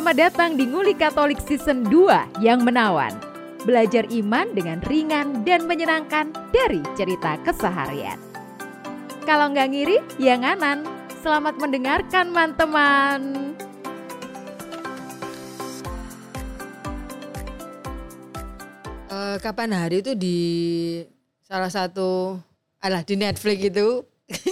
Selamat datang di Nguli Katolik Season 2 yang menawan. Belajar iman dengan ringan dan menyenangkan dari cerita keseharian. Kalau nggak ngiri, ya nganan. Selamat mendengarkan, teman-teman. Eh, kapan hari itu di salah satu alah di Netflix itu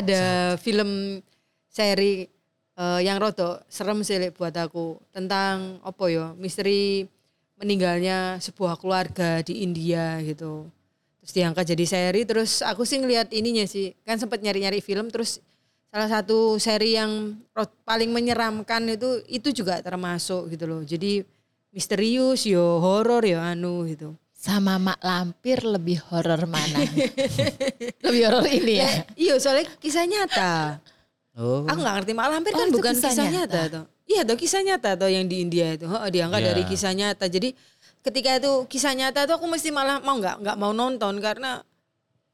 ada film seri eh, yang roto serem sih buat aku. Tentang apa ya misteri meninggalnya sebuah keluarga di India gitu. Terus diangkat jadi seri. Terus aku sih ngeliat ininya sih. Kan sempat nyari-nyari film terus salah satu seri yang paling menyeramkan itu itu juga termasuk gitu loh. Jadi misterius yo horor yo anu gitu. Sama Mak Lampir lebih horor mana? lebih horor ini ya. iya soalnya kisah nyata Oh. Aku nggak ngerti Mak Lampir Oh, kan itu bukan kisah kisah, nyata. nyata. tuh. Iya tuh kisah nyata tuh yang di India itu. Oh, diangkat Iya. dari kisah nyata. Jadi ketika itu kisah nyata tuh aku mesti malah mau nggak nggak mau nonton karena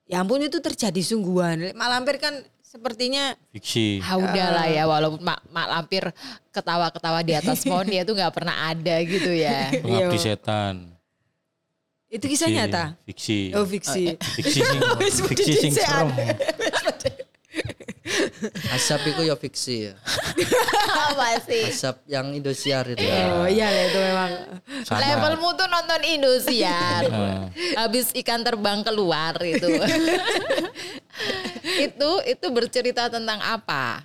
ya ampun itu terjadi sungguhan. Mak Lampir kan sepertinya Fiksi. Ah, udahlah ya walaupun Mak, Mak Lampir ketawa-ketawa di atas pohon dia tuh nggak pernah ada gitu ya. Pengabdi Iya. setan. itu kisah Fiksi. nyata. Fiksi. Oh fiksi. Fiksi sing, fiksi sing serem. Asap itu ya fiksi ya. Apa sih? Asap yang Indosiar itu. Oh iya lah itu memang. Sama. Levelmu tuh nonton Indosiar. Habis ikan terbang keluar itu. itu itu bercerita tentang apa?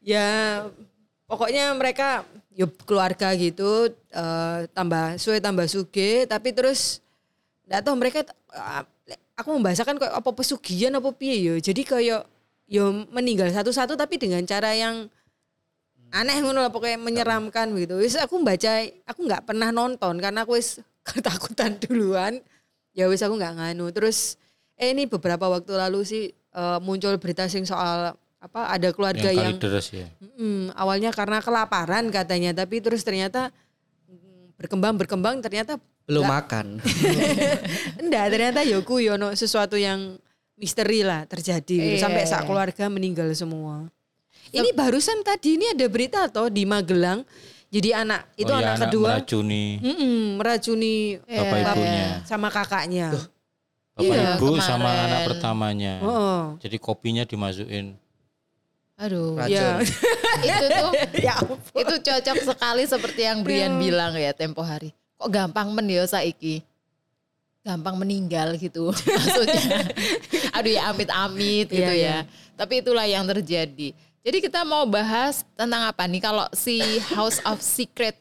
Ya pokoknya mereka yuk keluarga gitu eh, tambah suwe tambah suge tapi terus nggak tahu mereka eh, aku membahasakan kayak apa pesugihan apa piye yo jadi kayak yo meninggal satu-satu tapi dengan cara yang aneh ngono lah pokoknya menyeramkan gitu wis aku baca aku nggak pernah nonton karena aku wis ketakutan duluan ya wis aku nggak nganu terus eh ini beberapa waktu lalu sih eh, muncul berita sing soal apa ada keluarga Yang yang, deres ya. Mm, awalnya karena kelaparan katanya, tapi terus ternyata mm, berkembang berkembang ternyata Belum makan. enggak ternyata yoku yono sesuatu yang misteri lah terjadi gitu. Iya, sampai sak keluarga meninggal semua. Ini barusan tadi ini ada berita toh di Magelang. Jadi anak itu Oh, ya, anak kedua meracuni mm-mm, meracuni bapak Iya, ibunya. sama kakaknya. Bapak Iya, ibu sama kemarin. anak pertamanya. Oh, Jadi kopinya dimasukin. Aduh. Racun. ya. itu tuh ya ampun. itu cocok sekali seperti yang Brian bilang ya tempo hari. Kok gampang men ya saiki? Gampang meninggal gitu maksudnya. Aduh ya amit-amit gitu Iya, ya. Tapi itulah yang terjadi. Jadi kita mau bahas tentang apa nih kalau si House of Secret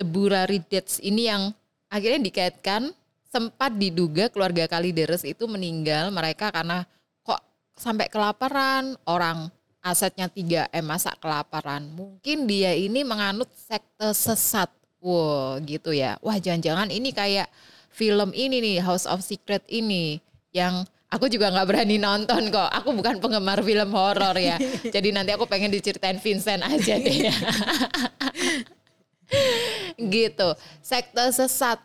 The Burari Deaths ini yang akhirnya dikaitkan sempat diduga keluarga Kalideres itu meninggal mereka karena kok sampai kelaparan orang asetnya 3M masa kelaparan mungkin dia ini menganut sekte sesat wow gitu ya wah jangan-jangan ini kayak film ini nih House of Secret ini yang aku juga nggak berani nonton kok. Aku bukan penggemar film horor ya. Jadi nanti aku pengen diceritain Vincent aja deh. Gitu. Sekte sesat.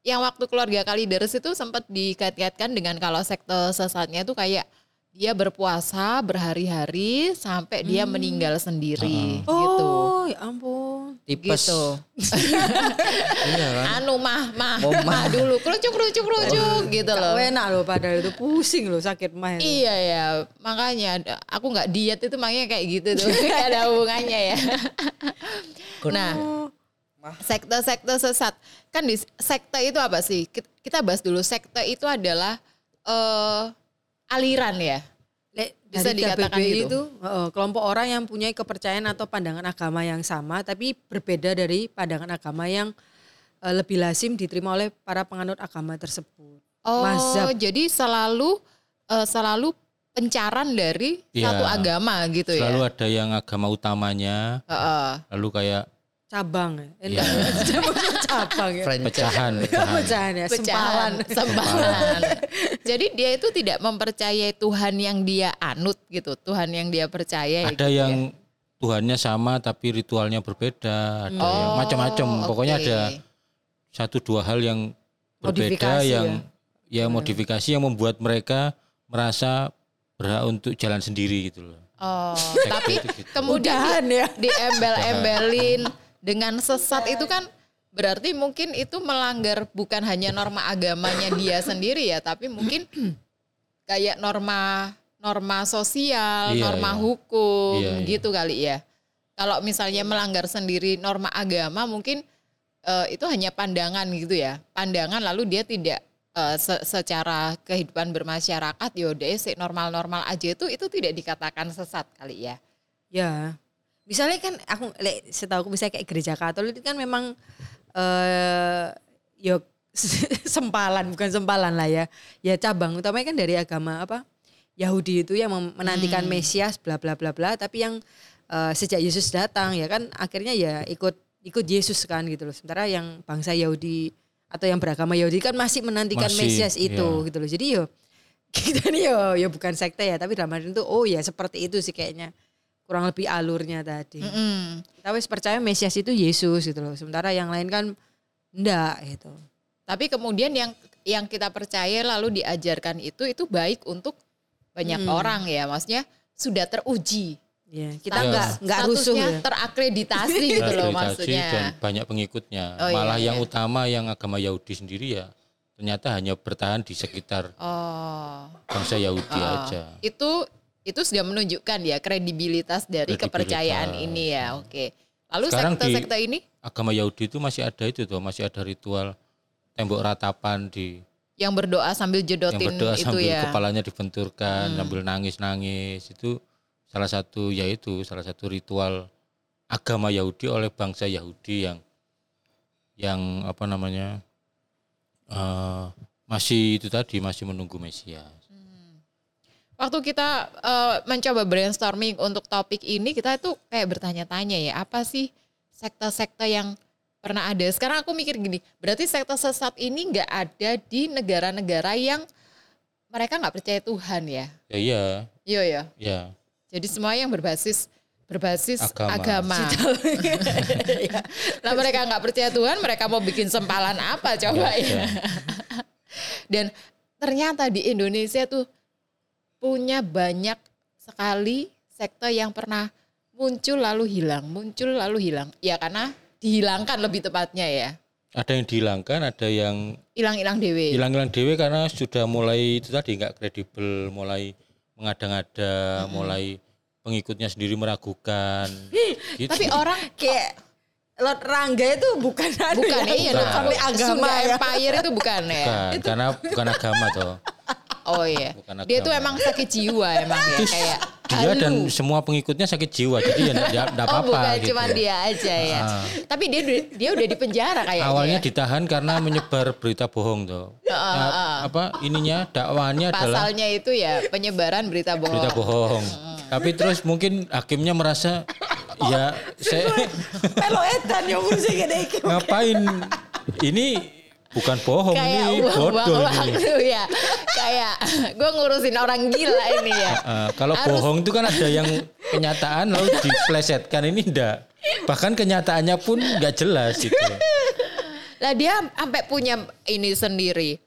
Yang waktu keluarga Kalideres itu sempat dikait-kaitkan dengan kalau sekte sesatnya itu kayak dia berpuasa berhari-hari sampai dia meninggal sendiri gitu. Oh, ya ampun. Tipes. Gitu. Iya kan. Anu mah mah Oh, mah dulu kerucuk kerucuk kerucuk gitu loh. Gak enak loh padahal itu pusing loh sakit mah itu. Iya ya, makanya aku nggak diet itu makanya kayak gitu tuh, Nggak ada hubungannya ya. nah, sekte-sekte sesat kan di sekte itu apa sih? Kit- Kita bahas dulu sekte itu adalah eh aliran ya. Lek, Bisa dari dikatakan KBBI gitu. itu heeh, kelompok orang yang punya kepercayaan atau pandangan agama yang sama tapi berbeda dari pandangan agama yang eh, lebih lazim diterima oleh para penganut agama tersebut. Oh, Mazhab. jadi selalu eh, selalu pencaran dari Iya. satu agama gitu Selalu ya. ada yang agama utamanya, Heeh. lalu kayak Cabang ya. Eh, Iya. enggak, cabang ya. Pecahan, pecahan. Pecahan ya, sempalan. pecahan, sempalan. Jadi dia itu tidak mempercayai Tuhan yang dia anut gitu, Tuhan yang dia percaya. Ada gitu ya. yang Tuhannya sama tapi ritualnya berbeda, ada yang Oh, macam-macam. Pokoknya oke. ada satu dua hal yang berbeda Modifikasi yang ya. ya modifikasi yang membuat mereka merasa berhak untuk jalan sendiri gitu loh. Oh, tapi itu gitu. kemudian Udahan di, ya. diembel-embelin dengan sesat itu kan berarti mungkin itu melanggar bukan hanya norma agamanya dia sendiri ya, tapi mungkin kayak norma norma sosial, Iya, norma iya. hukum Iya, iya. gitu kali ya. Kalau misalnya melanggar sendiri norma agama mungkin eh, itu hanya pandangan gitu ya. Pandangan lalu dia tidak eh, se- secara kehidupan bermasyarakat yaudah sih normal-normal aja itu itu tidak dikatakan sesat kali ya. Ya. Misalnya kan aku lek setahu aku misalnya kayak gereja Katolik itu kan memang eh yo sempalan bukan sempalan lah ya. Ya cabang utamanya kan dari agama apa? Yahudi itu yang menantikan Mesias bla bla bla bla tapi yang eh, sejak Yesus datang ya kan akhirnya ya ikut ikut Yesus kan gitu loh. Sementara yang bangsa Yahudi atau yang beragama Yahudi kan masih menantikan Masih, Mesias itu iya. gitu loh. Jadi yo kita nih yo yo bukan sekte ya tapi dalam arti itu oh ya seperti itu sih kayaknya kurang lebih alurnya tadi. Mm-mm. Kita wis percaya Mesias itu Yesus gitu loh. Sementara yang lain kan enggak gitu. Tapi kemudian yang yang kita percaya lalu diajarkan itu itu baik untuk banyak orang ya, maksudnya sudah teruji. Ya, kita Ya. enggak enggak rusuh ya. terakreditasi gitu loh Terakreditasi maksudnya. dan banyak pengikutnya. Oh, iya, Malah yang iya. utama yang agama Yahudi sendiri ya ternyata hanya bertahan di sekitar Oh. bangsa Yahudi Oh. aja. Itu itu sudah menunjukkan ya kredibilitas dari Kredibilitas. kepercayaan ini ya. Oke. Lalu sekte-sekte ini Agama Yahudi itu masih ada itu tuh, masih ada ritual tembok ratapan di yang berdoa sambil yang jedotin berdoa itu sambil ya. kepalanya dibenturkan, Hmm. sambil nangis-nangis. Itu salah satu yaitu salah satu ritual agama Yahudi oleh bangsa Yahudi yang yang apa namanya eh, masih itu tadi masih menunggu Mesias. Waktu kita eh, mencoba brainstorming untuk topik ini, kita itu kayak bertanya-tanya ya, apa sih sekte-sekte yang pernah ada? Sekarang aku mikir gini, berarti sekte sesat ini nggak ada di negara-negara yang mereka nggak percaya Tuhan ya? Ya iya, Iya ya. ya. Jadi semua yang berbasis berbasis Agama. agama. Ya. Nah mereka nggak percaya Tuhan, mereka mau bikin sempalan apa coba Nggak ya? Dan ternyata di Indonesia tuh punya banyak sekali sekte yang pernah muncul lalu hilang, muncul lalu hilang. Ya karena dihilangkan lebih tepatnya ya. Ada yang dihilangkan, ada yang Hilang-hilang dewe. hilang-hilang dewe karena sudah mulai itu tadi nggak kredibel, mulai mengada-ngada, mulai pengikutnya sendiri meragukan. gitu. Tapi orang Kayak Lord Rangga itu bukan bukan ya, iya bukan nah, agama Sunda ya. Empire itu bukan ya. bukan, karena bukan agama toh. Oh iya. Bukan Dia tuh agama. emang sakit jiwa emang ya kayak Dia dan semua pengikutnya sakit jiwa, jadi ya enggak Oh apa-apa bukan gitu. cuma dia aja ya. Ah. Tapi dia dia udah di penjara kayaknya. Awalnya ya. ditahan karena menyebar berita bohong toh. Nah, apa ininya dakwaannya adalah pasalnya itu ya penyebaran berita bohong. berita bohong. Tapi terus mungkin hakimnya merasa ya saya ngurusin gede iki. ngapain ini bukan bohong Kayak ini bodoh ini. ya. Kayak gue ngurusin orang gila ini ya. Eh, kalau Harus- bohong itu kan ada yang kenyataan lalu diplesetkan ini enggak. Bahkan kenyataannya pun nggak jelas gitu. Lah dia sampai punya ini sendiri.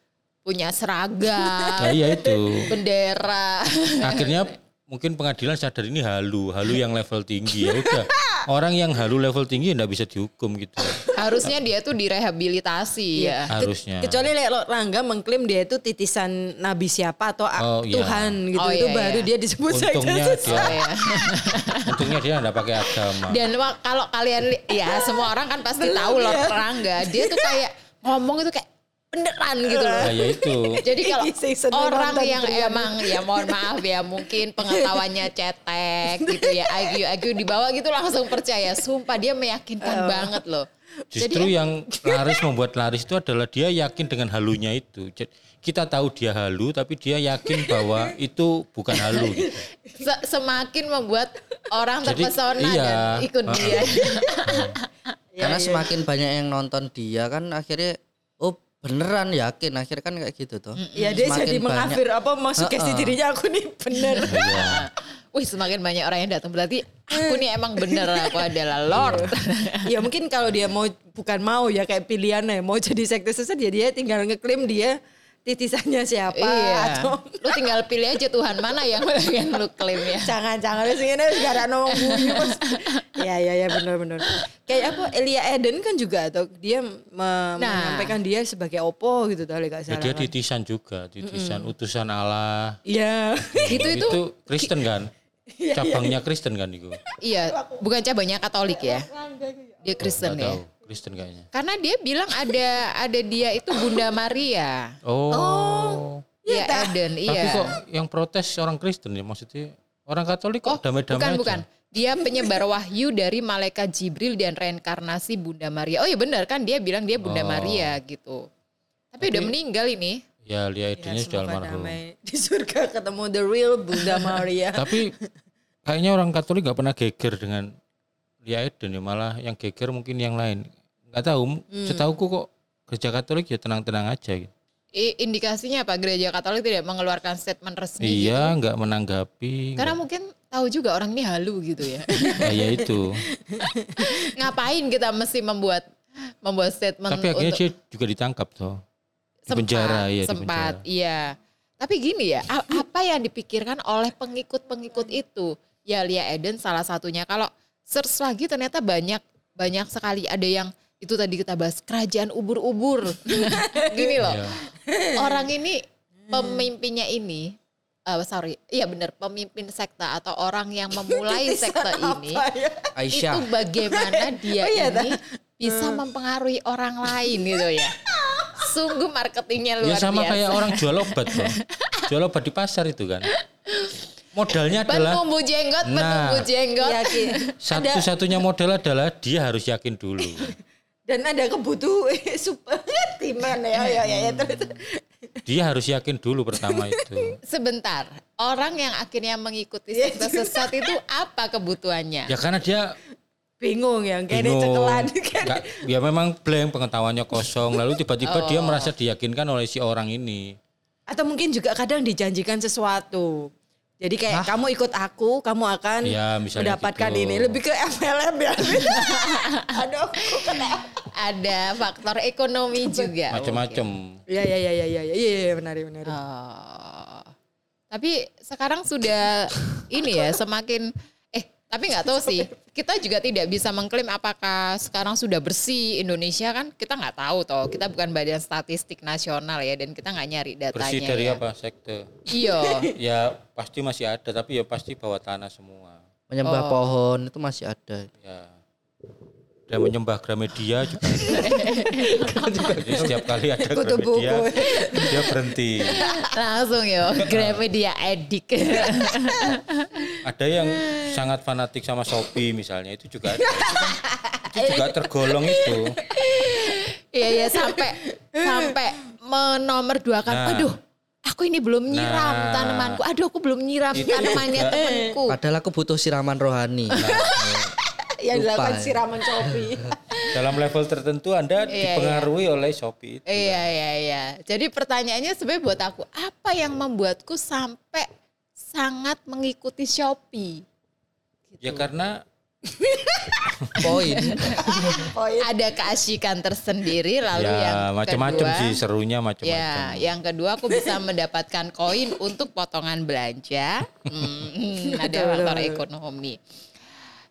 Punya seragam, Nah, iya itu. bendera. Akhirnya mungkin pengadilan sadar ini halu, halu yang level tinggi ya udah. Orang yang halu level tinggi enggak bisa dihukum gitu. Harusnya dia tuh direhabilitasi ya. Harusnya. Kecuali Lord Rangga mengklaim dia itu titisan nabi siapa atau Oh, iya. Tuhan gitu Oh, itu iya, baru iya. dia disebut Untungnya sesat. dia Oh, ya. untungnya dia enggak pakai agama. Dan kalau kalian li- ya semua orang kan pasti tahu Lord Rangga, dia tuh kayak ngomong itu kayak beneran gitu loh. Nah, ya itu. Jadi kalau orang yang emang ya mohon maaf ya mungkin pengetahuannya cetek gitu ya IQ IQ di bawah gitu langsung percaya. Sumpah dia meyakinkan banget loh. Justru yang laris membuat laris itu adalah dia yakin dengan halunya itu. Kita tahu dia halu, tapi dia yakin bahwa itu bukan halu. Gitu. se- semakin membuat orang Jadi, terpesona iya. dan ikut dia. Karena semakin banyak yang nonton dia kan akhirnya oh beneran yakin akhirnya kan kayak gitu tuh. Ya dia Semakin jadi banyak- mengafir apa mensugesti Heeh. dirinya aku nih bener. Iya. Wih semakin banyak orang yang datang berarti aku nih emang bener aku adalah Lord. ya mungkin kalau dia mau bukan mau ya kayak pilihannya mau jadi sekte sesat ya dia tinggal ngeklaim dia titisannya siapa iya. atau Lu tinggal pilih aja Tuhan mana yang yang lu klaim ya. jangan-jangan wis ngene wis gara ngomong ya ya ya benar benar kayak apa Elia Eden kan juga atau dia me- Nah. menyampaikan dia sebagai opo gitu tau gak Ya, dia kan. titisan juga, titisan utusan Allah. iya Gitu itu itu Kristen kan? Cabangnya Kristen kan itu? iya, bukan cabangnya Katolik ya. Dia Kristen Nggak ya. tahu, Kristen kayaknya. Karena dia bilang ada ada dia itu Bunda Maria. Oh. Iya Eden, Tapi iya. kok yang protes orang Kristen ya maksudnya orang Katolik Oh, kok damai-damai bukan aja? bukan. Dia penyebar wahyu dari malaikat Jibril dan reinkarnasi Bunda Maria. Oh iya benar kan dia bilang dia Bunda Oh. Maria gitu. Tapi, udah meninggal ini. Ya Lia Ya, Edennya sudah semoga almarhum. di surga ketemu the real Bunda Maria Tapi kayaknya orang Katolik nggak pernah geger dengan Lia Eden ya malah yang geger mungkin yang lain. Nggak tahu. Hmm. Setauku kok gereja Katolik ya tenang-tenang aja. Gitu. I- indikasinya apa? Gereja Katolik tidak mengeluarkan statement resmi. Iya, nggak menanggapi. Karena mungkin tahu juga orang ini halu gitu ya. nggak- ya, ya itu. Ngapain kita mesti membuat membuat statement Tapi akhirnya untuk dia juga ditangkap tuh. Di penjara, iya di sempat, penjara. iya. Tapi gini ya, apa yang dipikirkan oleh pengikut-pengikut itu? Ya Lia Eden salah satunya. Kalau search lagi ternyata banyak banyak sekali ada yang itu tadi kita bahas kerajaan ubur-ubur. gini loh. Iya. Orang ini pemimpinnya ini eh, sorry, iya benar pemimpin sekte atau orang yang memulai sekte ini ya? Aisyah. itu bagaimana dia Oh iya, ini bisa mempengaruhi orang lain gitu ya. Sungguh marketingnya luar Ya sama biasa. kayak orang jual obat tuh. Jual obat di pasar itu kan. Modalnya adalah penumbuh jenggot, Nah. penumbuh jenggot. yakin satu-satunya modal adalah dia harus yakin dulu. dan ada kebutuhan super timan ya ya ya, ya terus Dia harus yakin dulu pertama itu. Sebentar, orang yang akhirnya mengikuti Iya, sekte sesat itu apa kebutuhannya? Ya karena dia bingung ya kayak bingung. cekelan kan Nggak- ya memang blank pengetahuannya kosong. Lalu tiba-tiba Oh. dia merasa diyakinkan oleh si orang ini. atau mungkin juga kadang dijanjikan sesuatu jadi kayak kamu ikut aku kamu akan Ya, mendapatkan gitu. ini lebih ke MLM ya aduh aku kena Ada faktor ekonomi juga. Macam-macam. ya ya ya ya ya ya ya benar benar Oh. Tapi sekarang sudah ini ya semakin tapi nggak tahu sih. Kita juga tidak bisa mengklaim apakah sekarang sudah bersih Indonesia kan kita nggak tahu toh. Kita bukan badan statistik nasional ya dan kita nggak nyari datanya. Bersih dari ya. apa sekte? Iya. Ya pasti masih ada tapi ya pasti bawah tanah semua. Menyembah pohon itu masih ada. Ya. Dan menyembah Gramedia juga. ada. Jadi setiap kali ada Kutu Gramedia, buku. dia berhenti. Langsung yo Gramedia edik. Ada yang sangat fanatik sama Shopee misalnya itu juga ada. Itu, juga tergolong itu. Iya iya sampai sampai menomor dua kan. Nah. Aduh, aku ini belum nyiram Nah. tanamanku. Aduh, aku belum nyiram tanamannya temanku. Padahal aku butuh siraman rohani. Yang Lupa dilakukan ya. siraman Shopee Dalam level tertentu Anda Iya, dipengaruhi oleh Shopee itu. Iya iya iya. Jadi pertanyaannya sebenarnya buat aku, apa yang membuatku sampai sangat mengikuti Shopee? Ya karena Poin. Ada keasikan tersendiri lalu yang ya macam-macam kedua, sih serunya macam-macam. Ya, yang kedua aku bisa mendapatkan koin untuk potongan belanja. Hmm, ada faktor ekonomi.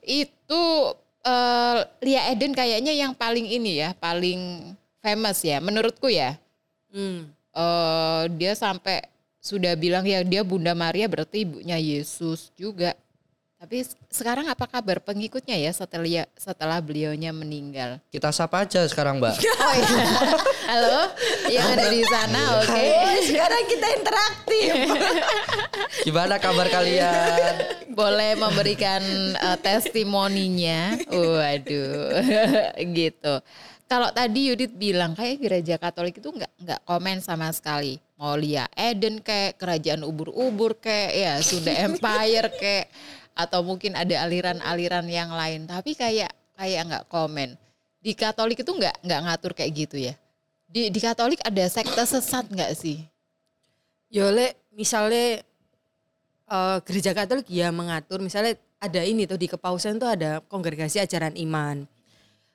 Itu eh, Lia Eden kayaknya yang paling ini ya, paling famous ya, menurutku ya. hmm. eh dia sampai sudah bilang ya dia Bunda Maria berarti ibunya Yesus juga. Tapi sekarang apa kabar pengikutnya ya setelah setelah beliaunya meninggal? Kita sapa aja sekarang, Mbak. Oh iya. Halo, yang ada di sana, oke. Oh, sekarang kita interaktif Gimana kabar kalian? Boleh memberikan eh, testimoninya. Waduh, gitu. Kalau tadi Yudit bilang kayak gereja Katolik itu nggak nggak komen sama sekali. Mau Lia Eden kayak kerajaan ubur-ubur kayak ya Sunda Empire kayak atau mungkin ada aliran-aliran yang lain. Tapi kayak kayak nggak komen. Di Katolik itu nggak nggak ngatur kayak gitu ya. Di di Katolik ada sekte sesat nggak sih? Yole misalnya eh, gereja Katolik ya mengatur misalnya ada ini tuh di kepausan tuh ada kongregasi ajaran iman.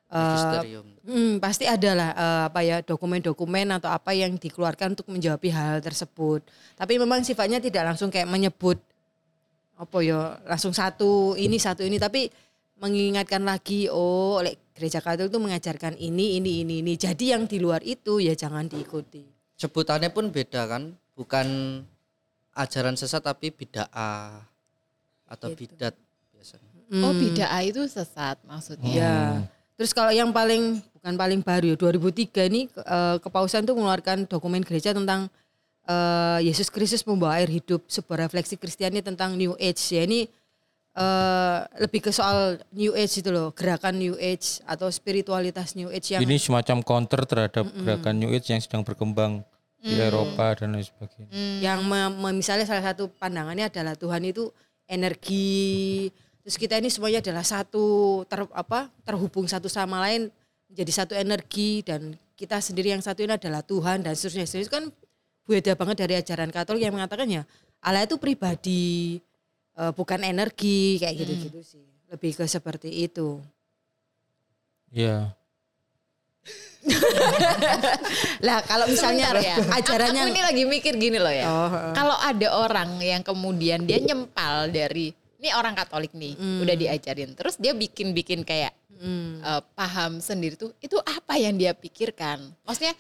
Magisterium. Hmm, pasti ada lah eh, apa ya dokumen-dokumen atau apa yang dikeluarkan untuk menjawab hal tersebut. Tapi memang sifatnya tidak langsung kayak menyebut apa ya langsung satu ini satu ini tapi mengingatkan lagi oh oleh gereja Katolik itu mengajarkan ini ini ini ini. Jadi yang di luar itu ya jangan diikuti. Sebutannya pun beda kan, bukan ajaran sesat tapi bid'ah atau Gitu. bidat biasanya. Oh, Hmm. bid'ah itu sesat maksudnya. Ya. Terus kalau yang paling bukan paling baru ya 2003 ini eh, kepausan tuh mengeluarkan dokumen gereja tentang eh, Yesus Kristus membawa air hidup sebuah refleksi Kristiani tentang New Age. Ya ini eh, lebih ke soal New Age itu loh gerakan New Age atau spiritualitas New Age yang Ini semacam counter terhadap gerakan New Age yang sedang berkembang di Eropa dan lain sebagainya. yang me- me- misalnya salah satu pandangannya adalah Tuhan itu energi. Terus kita ini semuanya adalah satu ter, apa terhubung satu sama lain menjadi satu energi. Dan kita sendiri yang satu ini adalah Tuhan dan seterusnya. Seterusnya itu kan beda banget dari ajaran Katolik yang mengatakannya Allah itu pribadi eh, bukan energi kayak gitu-gitu sih lebih ke seperti itu Iya. lah kalau misalnya Sebentar ya. ajarannya Aku ini lagi mikir gini loh ya. Oh, heeh. Kalau ada orang yang kemudian dia nyempal dari ini orang Katolik nih, udah diajarin. Terus dia bikin-bikin kayak Hmm. eh, paham sendiri tuh, itu apa yang dia pikirkan? Maksudnya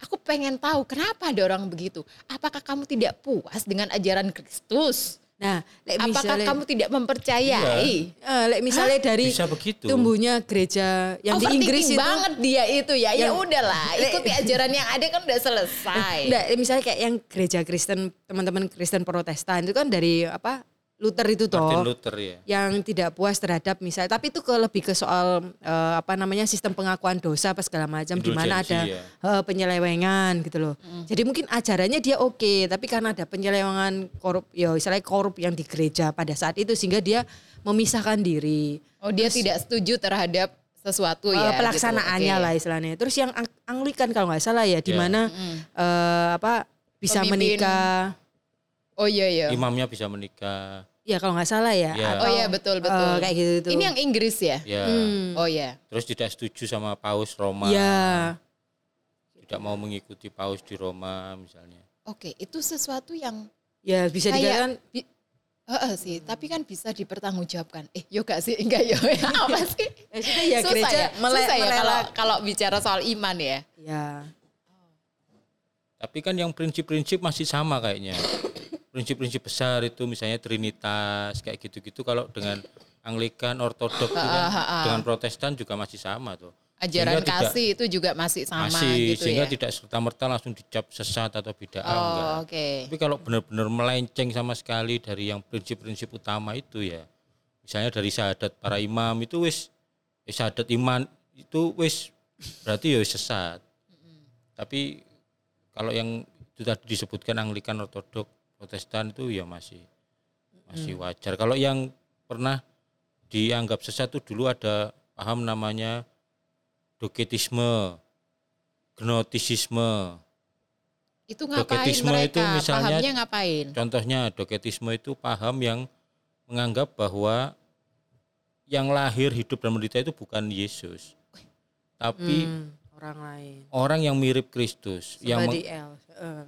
aku pengen tahu kenapa ada orang begitu. Apakah kamu tidak puas dengan ajaran Kristus? nah like Apakah misalnya- kamu tidak mempercayai? Eh, like misalnya dari Bisa begitu. tumbuhnya gereja yang di Overthinking Inggris itu banget dia itu ya. Ya udahlah, ikuti ajaran yang ada kan udah selesai. Enggak, misalnya kayak yang gereja Kristen teman-teman Kristen Protestan itu kan dari apa Luther itu toh Martin Luther ya. yang tidak puas terhadap misalnya tapi itu ke lebih ke soal eh, apa namanya sistem pengakuan dosa apa segala macam di mana ada ya. eh, penyelewengan gitu loh. Jadi mungkin ajarannya dia oke, tapi karena ada penyelewengan korup ya misalnya korup yang di gereja pada saat itu sehingga dia memisahkan diri. Oh dia tidak setuju terhadap sesuatu Eh, ya. pelaksanaannya gitu. Oke. lah istilahnya. Terus yang Ang- Anglikan kalau nggak salah ya di Ya. mana eh, apa bisa Pemimpin. menikah Oh iya iya. Imamnya bisa menikah. Ya kalau nggak salah ya. Ya. atau, Oh iya betul eh, betul. kayak gitu tuh. Ini yang Inggris ya? Ya. Hmm. Oh iya. Terus tidak setuju sama Paus Roma. Ya. Tidak mau mengikuti Paus di Roma misalnya. Oke, itu sesuatu yang Ya bisa dikatakan kayak bi- Heeh sih, tapi kan bisa dipertanggungjawabkan. Eh, yo gak sih? Enggak yo. Apa sih? ya sudah ya Susah gereja ya, mele- susah ya kalau kalau bicara soal iman ya. Ya. Tapi kan yang prinsip-prinsip masih sama kayaknya. Prinsip-prinsip besar itu misalnya Trinitas kayak gitu-gitu kalau dengan Anglikan, Ortodok dengan, dengan Protestan juga masih sama tuh. Ajaran Sehingga tidak- kasih itu juga masih sama masih gitu sehingga ya. tidak serta merta langsung dicap sesat atau bid'ah oh, enggak. oke. Tapi kalau benar-benar melenceng sama sekali dari yang prinsip-prinsip utama itu ya, misalnya dari syahadat para imam itu wis eh, syahadat iman itu wis berarti ya sesat. Tapi kalau yang itu tadi disebutkan Anglikan, Ortodok, Protestan itu ya masih masih wajar. Kalau yang pernah dianggap sesat itu dulu ada paham namanya doketisme, gnotisisme. Itu ngapain Doketisme mereka? itu misalnya- Pahamnya ngapain? Contohnya doketisme itu paham yang menganggap bahwa yang lahir, hidup dan menderita itu bukan Yesus. Tapi Hmm, orang lain. orang yang mirip Kristus, yang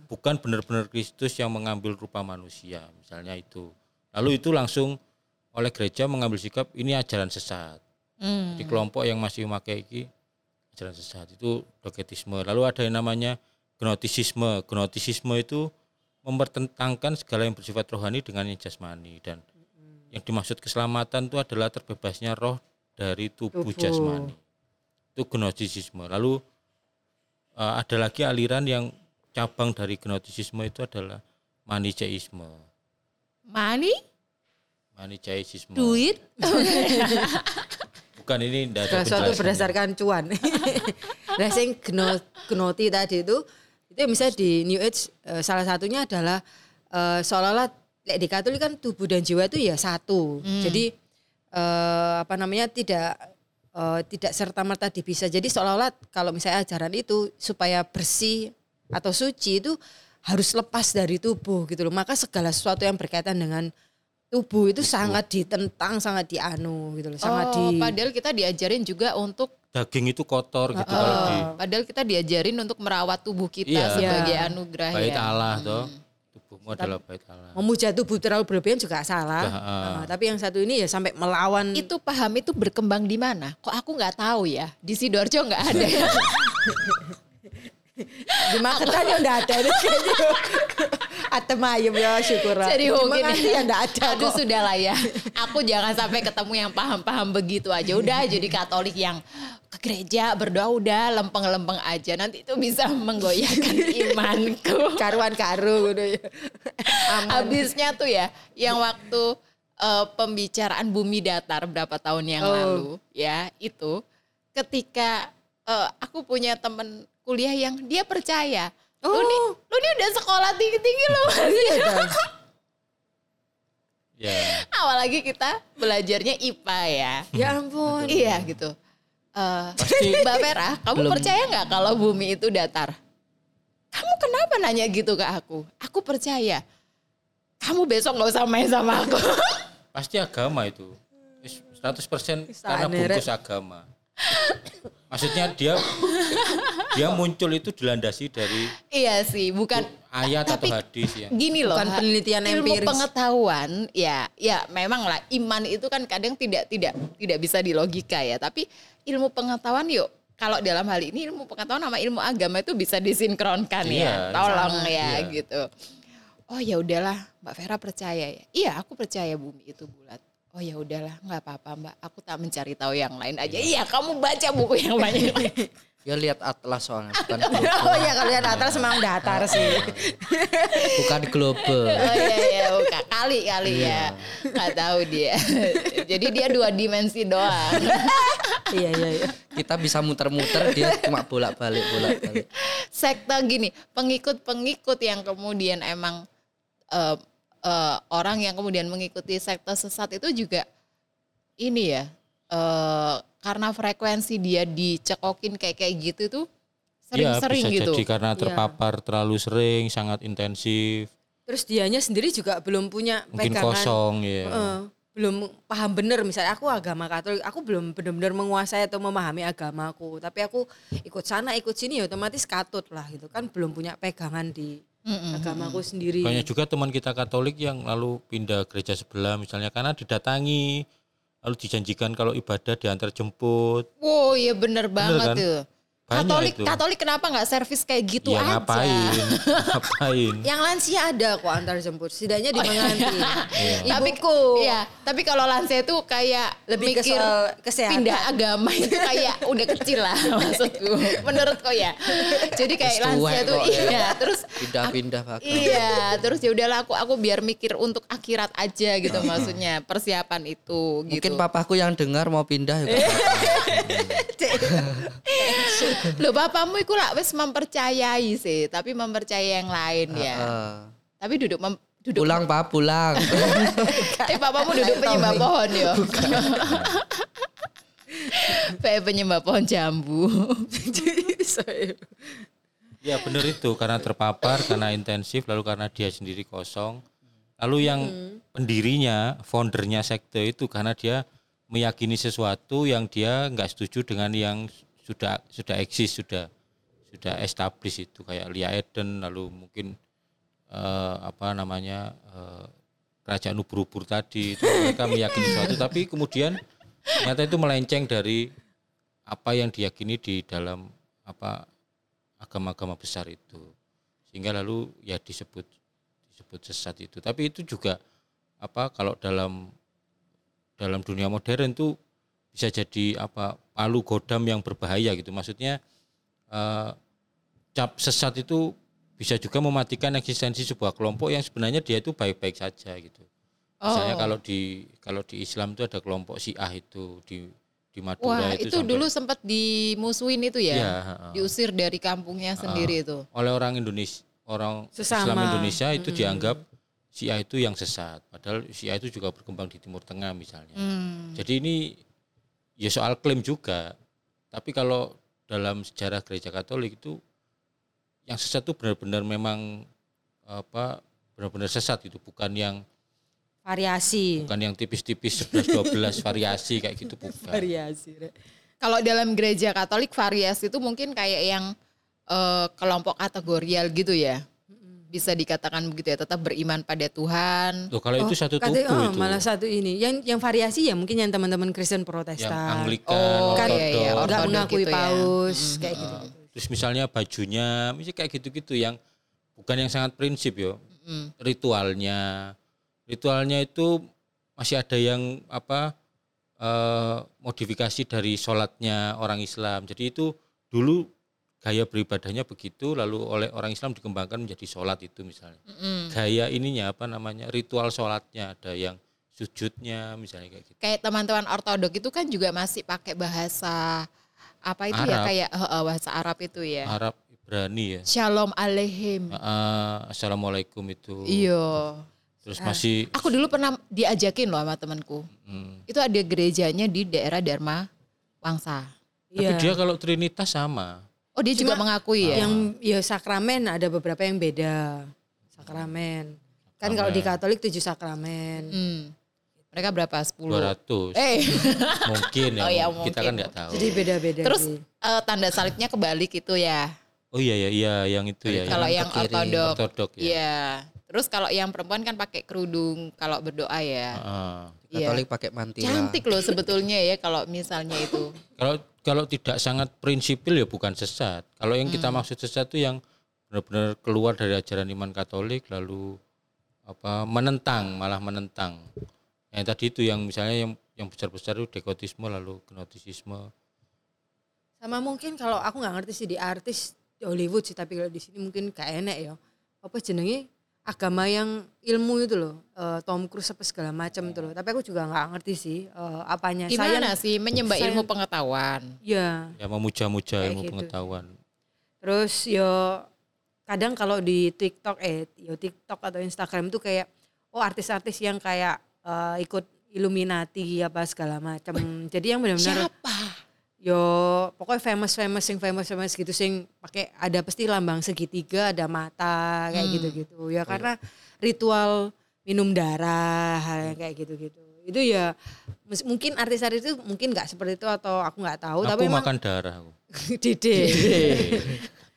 bukan benar-benar Kristus yang mengambil rupa manusia, misalnya itu. Lalu itu langsung oleh gereja mengambil sikap ini ajaran sesat. Hmm. Di kelompok yang masih memakai ini ajaran sesat itu doketisme. Lalu ada yang namanya gnotisisme. Gnotisisme itu mempertentangkan segala yang bersifat rohani dengan yang jasmani dan yang dimaksud keselamatan itu adalah terbebasnya roh dari tubuh, Tubuh. jasmani. Itu gnotisisme. Lalu eh, ada lagi aliran yang cabang dari gnotisisme itu adalah manicheisme. Money? Manicheisme. Duit Bukan ini tidak ada sesuatu berdasarkan cuan. Nah, yang gno, gnoti tadi itu itu misalnya di New Age eh, salah satunya adalah eh, seolah-olah lek di Katolik kan tubuh dan jiwa itu ya satu. Jadi eh, apa namanya tidak eh, tidak serta merta dipisah. Jadi seolah-olah kalau misalnya ajaran itu supaya bersih atau suci itu harus lepas dari tubuh gitu loh. Maka segala sesuatu yang berkaitan dengan tubuh itu sangat ditentang, sangat dianu gitu loh, sangat oh, di padahal kita diajarin juga untuk daging itu kotor gitu kalau di Padahal kita diajarin untuk merawat tubuh kita Iya. sebagai Iya. anugerah bait ya. Allah toh. Tubuhmu adalah bait Allah. Memuja tubuh terlalu berlebihan juga salah. Ah. Nah, tapi yang satu ini ya sampai melawan Itu paham itu berkembang di mana? Kok aku nggak tahu ya? Di sidoarjo nggak ada ya? di Magetan ya enggak ada ini kayaknya. Atem ayem ya syukur. Jadi Di mungkin ya enggak ada Aduh kok. sudah lah ya. Aku jangan sampai ketemu yang paham-paham begitu aja. Udah jadi Katolik yang ke gereja berdoa udah lempeng-lempeng aja. Nanti itu bisa menggoyahkan imanku. Karuan karu gitu ya. Aman. Habisnya tuh ya, yang waktu eh, pembicaraan bumi datar berapa tahun yang Oh. lalu, ya itu ketika eh, aku punya temen kuliah yang dia percaya, lu nih, Oh. lu nih udah sekolah tinggi tinggi loh. Iya, dah. Ya. Awal lagi kita belajarnya IPA ya. Ya ampun. Iya gitu. Eh, Mbak Vera, kamu percaya nggak kalau bumi itu datar? Kamu kenapa nanya gitu ke aku? Aku percaya. Kamu besok nggak usah main sama aku. Pasti agama itu. Wis 100% Wis karena bungkus agama. Maksudnya dia dia muncul itu dilandasi dari iya sih, bukan ayat Tapi- atau hadis ya. gini loh. Bukan penelitian ilmu empiris. pengetahuan ya, ya memang lah iman itu kan kadang tidak tidak tidak bisa di logika ya, tapi ilmu pengetahuan yuk kalau dalam hal ini ilmu pengetahuan sama ilmu agama itu bisa disinkronkan ya. Iya, Tolong sama. ya Iya. gitu. Oh ya udahlah, Mbak Vera percaya ya. Iya, aku percaya bumi itu bulat. Oh ya udahlah, nggak apa-apa Mbak. Aku tak mencari tahu yang lain aja. Iya, kamu baca buku yang banyak. Ya lihat atlas soalnya bukan Oh iya kalau lihat atas memang datar sih. bukan global. Oh iya iya, bukan. kali kali ya. Nggak tahu dia. Jadi dia dua dimensi doang. iya iya iya. Kita bisa muter-muter dia cuma bolak-balik bolak-balik. sekte gini pengikut-pengikut yang kemudian emang eh, eh, orang yang kemudian mengikuti sekte sesat itu juga ini ya eh, karena frekuensi dia dicekokin kayak kayak gitu tuh Ya, sering-sering bisa gitu jadi karena terpapar terlalu sering, sangat intensif, Terus dianya sendiri juga belum punya mungkin pegangan. kosong ya. Heeh, belum paham bener misalnya aku agama Katolik, aku belum benar-benar menguasai atau memahami agamaku, tapi aku ikut sana ikut sini ya otomatis katut lah gitu kan belum punya pegangan di agamaku sendiri. Banyak juga teman kita Katolik yang lalu pindah gereja sebelah misalnya karena didatangi, lalu dijanjikan kalau ibadah diantar jemput. wow iya bener banget kan? tuh Banyak Katolik itu. Katolik kenapa nggak servis kayak gitu ya aja ngapain? ngapain? Yang lansia ada kok antar jemput, setidaknya di menganti. tapi Ibuku ya tapi kalau lansia itu kayak lebih ke mikir soal kesehatan. pindah agama itu kayak udah kecil lah maksudku menurutku ya jadi kayak Terus lansia tuh kok ya. iya terus Pindah-pindah agama. iya terus ya udahlah aku aku biar mikir untuk akhirat aja gitu maksudnya persiapan itu gitu Mungkin papaku yang dengar mau pindah ya. Loh papamu itu lah wis mempercayai sih tapi mempercayai yang lain ya Heeh. tapi duduk mem- duduk Pulang pak pulang. Eh papamu duduk penyembah pohon ya. Kayak penyembah pohon jambu. Ya benar itu karena terpapar, karena intensif, lalu karena dia sendiri kosong. Lalu yang pendirinya, foundernya sekte itu karena dia meyakini sesuatu yang dia nggak setuju dengan yang sudah sudah eksis, sudah sudah established itu kayak Lia Eden, lalu mungkin eh, apa namanya eh, kerajaan ubur-ubur tadi itu mereka meyakini sesuatu, tapi kemudian ternyata itu melenceng dari apa yang diyakini di dalam apa agama-agama besar itu. Sehingga lalu ya disebut disebut sesat itu. Tapi itu juga apa kalau dalam dalam dunia modern tuh bisa jadi apa palu godam yang berbahaya gitu maksudnya eh, cap sesat itu bisa juga mematikan eksistensi sebuah kelompok yang sebenarnya dia itu baik-baik saja gitu misalnya Oh. kalau di kalau di Islam itu ada kelompok Syiah itu di di Madura Wah itu, itu sampai- dulu sempat dimusuhin itu ya. Iya, heeh. Diusir dari kampungnya sendiri itu. oleh orang Indonesia orang Sesama. Islam Indonesia itu dianggap Syiah itu yang sesat padahal Syiah itu juga berkembang di Timur Tengah misalnya Hmm. jadi ini ya soal klaim juga tapi kalau dalam sejarah gereja Katolik itu yang sesat itu benar-benar memang apa benar-benar sesat itu bukan yang variasi. bukan yang tipis-tipis 11 12 variasi kayak gitu bukan Variasi. Kalau dalam gereja Katolik variasi itu mungkin kayak yang eh, kelompok kategorial gitu ya. Bisa dikatakan begitu ya, tetap beriman pada Tuhan. Tuh kalau itu satu tubuh katanya, oh, itu. malah satu ini. Yang yang variasi ya mungkin yang teman-teman Kristen yang Protestan. Anglikan, Oh, kan iya, iya, Ortodok. nggak Ortodok mengakui gitu ya. paus kayak gitu. Terus misalnya bajunya, misalnya kayak gitu-gitu yang bukan yang sangat prinsip yo. Ritualnya, ritualnya itu masih ada yang apa eh, modifikasi dari sholatnya orang Islam. Jadi itu dulu gaya beribadahnya begitu, lalu oleh orang Islam dikembangkan menjadi sholat itu misalnya. Gaya ininya apa namanya ritual sholatnya ada yang sujudnya misalnya kayak gitu. Kayak teman-teman ortodok itu kan juga masih pakai bahasa apa itu ya Arab. kayak eh, eh, bahasa Arab itu ya. Arab Ibrani ya. Shalom aleihim. Ah, Assalamualaikum itu. Iya. Terus masih Aku dulu pernah diajakin loh sama temanku. hmm. Itu ada gerejanya di daerah Dharma Wangsa. Tapi Iya. dia kalau Trinitas sama. Oh dia juga Cuma mengakui ya. Yang ya sakramen ada beberapa yang beda. Sakramen. Kan kalau di Katolik tujuh sakramen. Hmm. Mereka berapa? 10. 200 Eh, mungkin ya, Oh iya, kita kan mungkin. nggak tahu Jadi beda-beda terus sih. eh, tanda salibnya kebalik itu ya. oh iya ya iya yang itu ya Kalau yang kiri, ortodok. ortodok ya Iya. Terus kalau yang perempuan kan pakai kerudung kalau berdoa ya. Iya. Katolik pakai mantila. Cantik loh sebetulnya ya kalau misalnya itu. kalau kalau tidak sangat prinsipil ya bukan sesat kalau yang Hmm. kita maksud sesat itu yang benar-benar keluar dari ajaran iman Katolik lalu apa menentang malah menentang yang tadi itu yang misalnya yang yang besar-besar itu dekotisme lalu gnotisisme Sama mungkin kalau aku nggak ngerti sih di artis di Hollywood sih, tapi kalau di sini mungkin gak enak ya. Apa jenenge agama yang ilmu itu loh, eh, Tom Cruise apa segala macam itu loh. Tapi aku juga nggak ngerti sih eh, apanya. Gimana Saya, sih menyembah saya- ilmu pengetahuan? ya. ya memuja-muja ilmu gitu. pengetahuan Terus yo kadang kalau di TikTok eh yo TikTok atau Instagram itu kayak oh artis-artis yang kayak eh, ikut Illuminati apa segala macam. Jadi yang benar-benar Siapa? Yo pokoknya famous famous sing famous famous gitu sing pakai ada pasti lambang segitiga ada mata kayak Hmm. gitu gitu ya karena ritual minum darah yang kayak gitu gitu itu ya mungkin artis-artis itu mungkin nggak seperti itu atau aku nggak tahu aku tapi memang makan darah aku. dede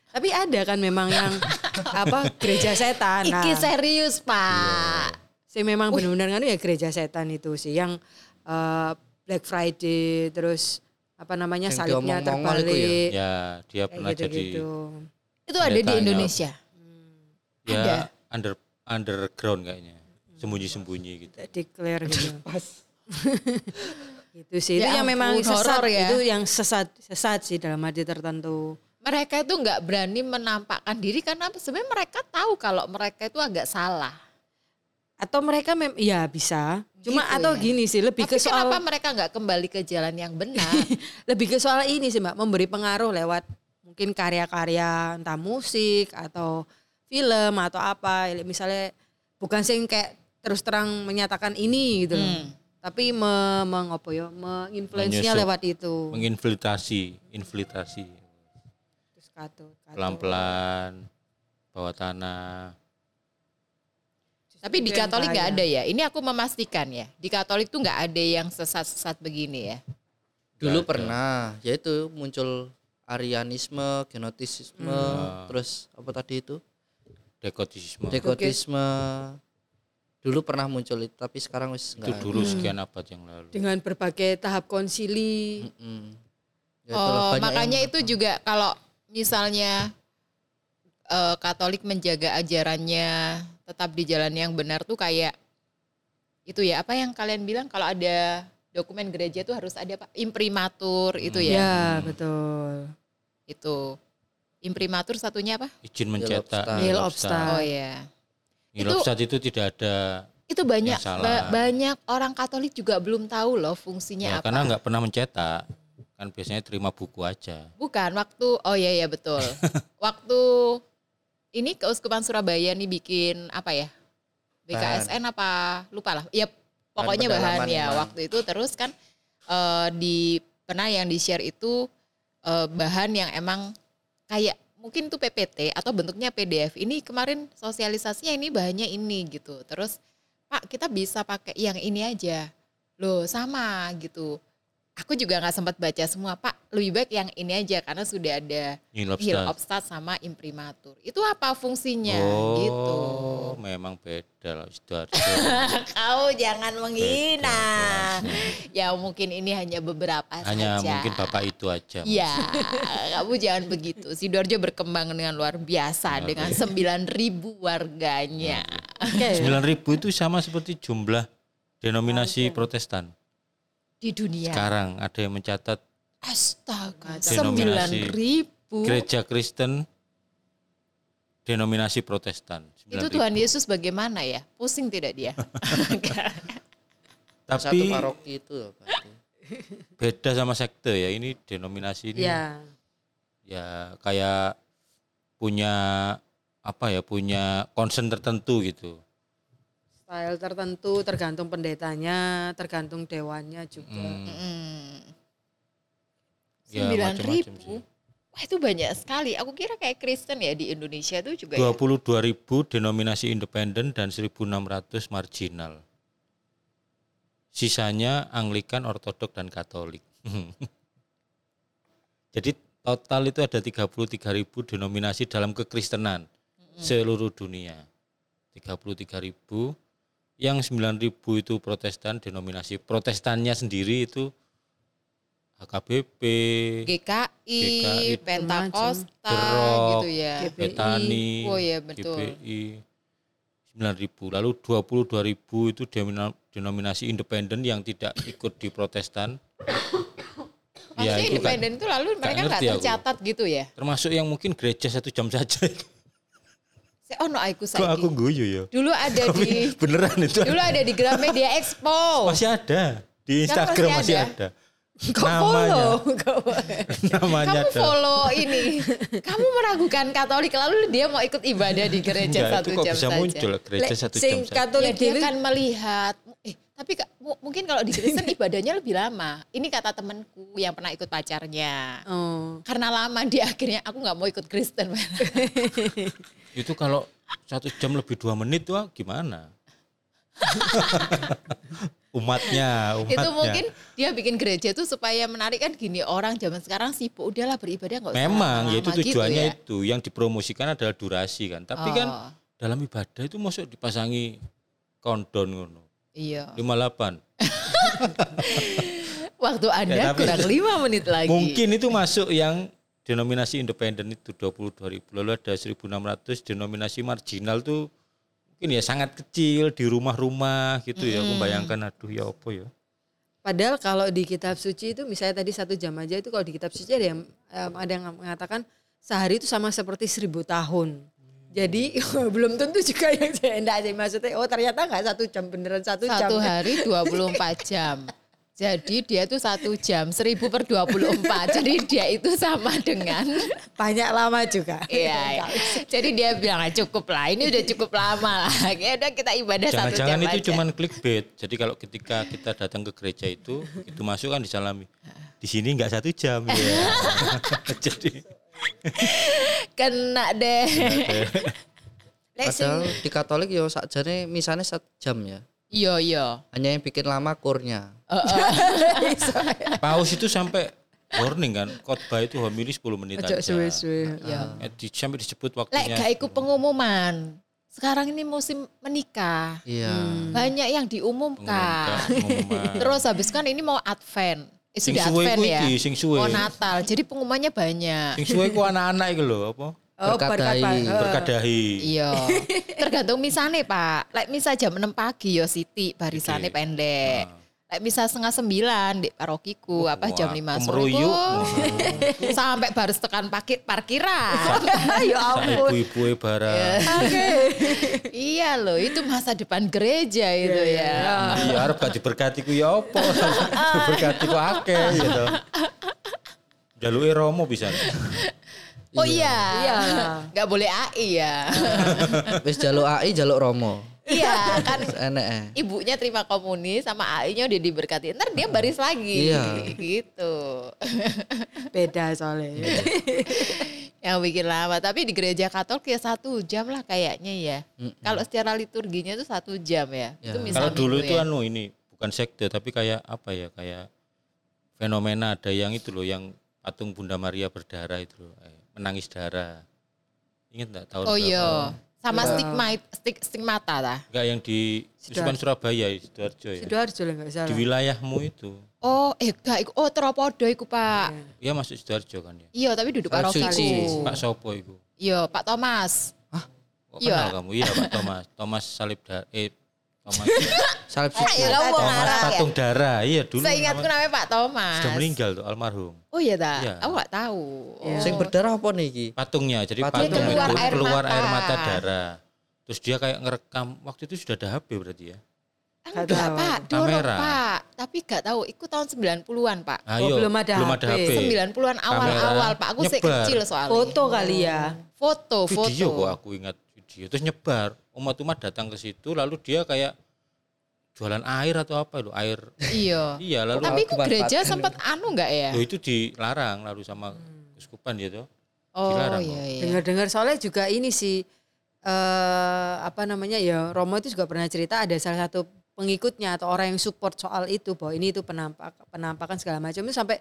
tapi ada kan memang yang apa gereja setan. Nah, Iki serius pak. sih memang benar-benar kan ya gereja setan itu sih yang eh, Black Friday terus apa namanya Yang salibnya diomong-omong itu ya? terbalik ya dia kayak pernah jadi gitu-gitu. Itu ada di. Indonesia. ya Ada. under underground kayaknya sembunyi-sembunyi gitu declare gitu. gitu sih. Itu Ya yang memang sesat, ya. itu yang sesat sesat sih dalam arti tertentu. Mereka itu nggak berani menampakkan diri karena apa? sebenarnya mereka tahu kalau mereka itu agak salah. Atau mereka mem ya bisa. Cuma Gitu atau ya. gini sih, lebih Tapi ke soal kenapa mereka nggak kembali ke jalan yang benar? lebih ke soal ini sih Mbak, memberi pengaruh lewat mungkin karya-karya entah musik atau film atau apa. Misalnya bukan sih kayak terus terang menyatakan ini gitu loh. Hmm. Tapi me, mengopo ya, menginfluence-nya Menyusup. lewat itu. menginfiltrasi infiltrasi Terus katut, katut. pelan-pelan bawah tanah Tapi di Itu Katolik nggak ada ya. Ini aku memastikan ya. Di Katolik tuh nggak ada yang sesat-sesat begini ya. Dulu ada. pernah, yaitu muncul Arianisme, Genotisisme, Hmm. terus apa tadi itu? dekotisisme Dekotisme. Dulu pernah muncul itu, tapi sekarang wis itu enggak. dulu sekian abad yang lalu dengan berbagai tahap konsili. Ya, itulah, Oh, makanya yang- itu juga kalau misalnya eh, Katolik menjaga ajarannya tetap di jalan yang benar tuh kayak itu ya apa yang kalian bilang kalau ada dokumen gereja tuh harus ada apa imprimatur itu ya. Ya, betul. Itu imprimatur satunya apa? izin mencetak Nihil obstat. obstat. Oh ya. Nihil Itu- obstat itu tidak ada Itu banyak ba- banyak orang Katolik juga belum tahu loh fungsinya ya, apa. karena nggak pernah mencetak kan biasanya terima buku aja Bukan waktu oh iya iya betul. waktu ini keuskupan Surabaya nih bikin apa ya? BKSN apa lupa lah. Ya pokoknya bahan, pendalaman ya iman. waktu itu terus kan eh, di pernah yang di share itu eh, bahan yang emang kayak mungkin tuh PPT atau bentuknya PDF. Ini kemarin sosialisasinya ini bahannya ini gitu. Terus Pak kita bisa pakai yang ini aja. Loh sama gitu. Aku juga nggak sempat baca semua pak. Lebih baik yang ini aja karena sudah ada Hill Stars. Sama imprimatur. Itu apa fungsinya? Oh, gitu. memang beda lah kau jangan menghina. ya mungkin ini hanya beberapa Hanya saja. mungkin bapak itu aja. Ya, kamu jangan begitu. Sidoarjo berkembang dengan luar biasa dengan 9.000 warganya. Sembilan ribu itu sama seperti jumlah denominasi Protestan. Di dunia. Sekarang ada yang mencatat Astaga, Denominasi 9.000. gereja Kristen denominasi Protestan. Itu 9.000. Tuhan Yesus bagaimana ya? Pusing tidak dia? Satu Tapi paroki itu loh, beda sama sekte ya. Ini denominasi ini Ya. ya kayak punya apa ya punya concern tertentu gitu. Style tertentu tergantung pendetanya, tergantung dewannya juga. Hmm, Hmm. ya, 9.000. macam-macam sih. Wah itu banyak sekali. Aku kira kayak Kristen ya di Indonesia itu juga ya. 22 ribu denominasi independen dan 1.600 marginal. Sisanya Anglikan, Ortodok dan Katolik. Jadi total itu ada 33 ribu denominasi dalam kekristenan seluruh dunia. 33 ribu, yang 9 ribu itu Protestan, denominasi Protestannya sendiri itu HKBP, GKI, GKI, Pentakosta gitu ya. GPI. Betani, Oh iya, betul. GPI 9.000. Lalu 22.000 itu denominasi independen yang tidak ikut di Protestan. Maksudnya itu kan independen itu lalu mereka nggak ngerti aku. tercatat gitu ya? termasuk yang mungkin gereja satu jam saja. Saya oh no aku Kok aku saiki. guyu ya? Dulu ada di Beneran itu dulu ada di Gramedia Expo. masih ada di Instagram masih masih ada? ada. Kok namanya follow? namanya Kamu ada. follow ini. Kamu meragukan Katolik lalu dia mau ikut ibadah di gereja Enggak, satu itu kok jam bisa saja. muncul gereja Lek, satu sing jam saja. Ya Katolik dia kan melihat eh tapi mungkin kalau di Kristen ibadahnya lebih lama. Ini kata temanku yang pernah ikut pacarnya. Oh. Karena lama dia akhirnya aku nggak mau ikut Kristen. Itu kalau satu jam lebih dua menit tuh gimana? umatnya, umatnya. itu mungkin dia bikin gereja itu supaya menarik kan gini orang zaman sekarang sibuk udahlah beribadah nggak usah Memang, ya itu gitu tujuannya ya. itu. Yang dipromosikan adalah durasi kan. Tapi kan Oh, dalam ibadah itu masuk dipasangi kondon ngono. iya 58. waktu anda Ya, kurang lima menit lagi Mungkin itu masuk yang denominasi independen itu 22 ribu. Lalu ada 1600 denominasi marginal tuh mungkin ya sangat kecil di rumah-rumah gitu ya. Aku bayangkan aduh ya apa ya. Padahal kalau di kitab suci itu misalnya tadi satu jam aja itu kalau di kitab suci ada yang ada yang mengatakan sehari itu sama seperti seribu tahun. Jadi belum tentu juga yang saya enggak sih maksudnya oh ternyata nggak satu jam beneran satu, jam. satu hari 24 jam jadi dia tuh satu jam 1000 per 24 jadi dia itu sama dengan Banyak lama juga. Iya, iya. Jadi dia bilang "Ah, cukup lah, ini udah cukup lama lah. Ya udah kita ibadah satu jam Jangan-jangan itu aja. cuman clickbait. Jadi kalau ketika kita datang ke gereja itu, itu masuk kan disalami. Di sini nggak satu jam ya. Jadi kena deh. Lek sing- Padahal di Katolik yo sakjane misalnya satu jam ya. Iya iya. Hanya yang bikin lama kurnya. paus itu sampai warning kan, khotbah itu homili 10 menit Ojo aja. suwe-suwe. Iya. Eh, di, sampai disebut Lek waktunya. gak ikut pengumuman. Sekarang ini musim menikah. Iya. Banyak yang diumumkan. pengumuman. Terus habis kan ini mau Advent. Eh, Sing sudah suwe Advent ya. iki, sing suwe. Oh Natal. Jadi pengumumannya banyak. Sing suwe ku anak-anak itu loh, apa? Oh, berkat Berkadahi. Iya. Tergantung misane, Pak. Lek misa jam 6 pagi yo Siti, barisane Oke. pendek. Lek misa setengah sembilan di parokiku apa jam Wah, 5 sore. kemeruyuk. ku. Sampai baris tekan parkir parkiran. ya ampun. ibu-ibu barang. iya loh, itu masa depan gereja itu ya. Iya, arep gak diberkati ku ya apa? diberkati ku akeh gitu. Jaluke Romo bisa. Oh iya. Iyalah. Gak boleh AI ya. Wis jaluk AI jaluk Romo. iya kan enek eh. ibunya terima komuni sama AI-nya udah diberkati. Ntar dia baris lagi. Iya. Gitu. Beda soalnya. yang bikin lama. Tapi di gereja Katolik ya satu jam lah kayaknya ya. Kalau secara liturginya itu satu jam ya. Ya. Itu misal Kalau dulu minggu itu ya. anu ini bukan sekte tapi kayak apa ya? Kayak fenomena ada yang itu loh yang patung Bunda Maria berdarah itu loh, menangis darah. Ingat enggak tahun Oh iya. Sama stigma stig, stigmata lah. Enggak yang di kan Surabaya, Sidoarjo ya. Sidoarjo lah nggak salah. Di wilayahmu itu. Oh, eh gak iku. Oh, teropodo iku, Pak. Iya masuk Sidoarjo kan ya. Iya, tapi duduk suci. Pak Sopo itu. Iya, Pak Thomas. Oh, Iya. kenal kamu? Iya Pak Thomas. Thomas salib darah. Eh Thomas. Salib Ah, suci. ya Thomas ya? patung darah. Iya dulu. Seingatku nama- namanya Pak Thomas. sudah meninggal tuh almarhum. Oh iya dah. Iya. Aku gak tahu. Iya. Oh. Sing berdarah apa nih iki? Patungnya. Jadi Patung. keluar itu air keluar mata. air mata darah. Terus dia kayak ngerekam. Waktu itu sudah ada HP berarti ya. Nggak Enggak, tahu. Pak. Kamera. Pak. Tapi gak tahu. Ikut tahun 90-an, Pak. Ayo, belum ada HP. 90-an awal-awal, Pak. Aku sih kecil soalnya. Foto kali ya. Foto, foto. Video kok aku ingat video. Terus nyebar. Umat-umat datang ke situ lalu dia kayak jualan air atau apa loh air. Iya. Iya lalu Tapi itu gereja sempat anu enggak ya? Loh, itu dilarang lalu sama uskupan gitu. Oh dilarang iya iya. Dengar-dengar soalnya juga ini sih eh apa namanya ya Romo itu juga pernah cerita ada salah satu pengikutnya atau orang yang support soal itu bahwa ini itu penampak penampakan segala macam itu sampai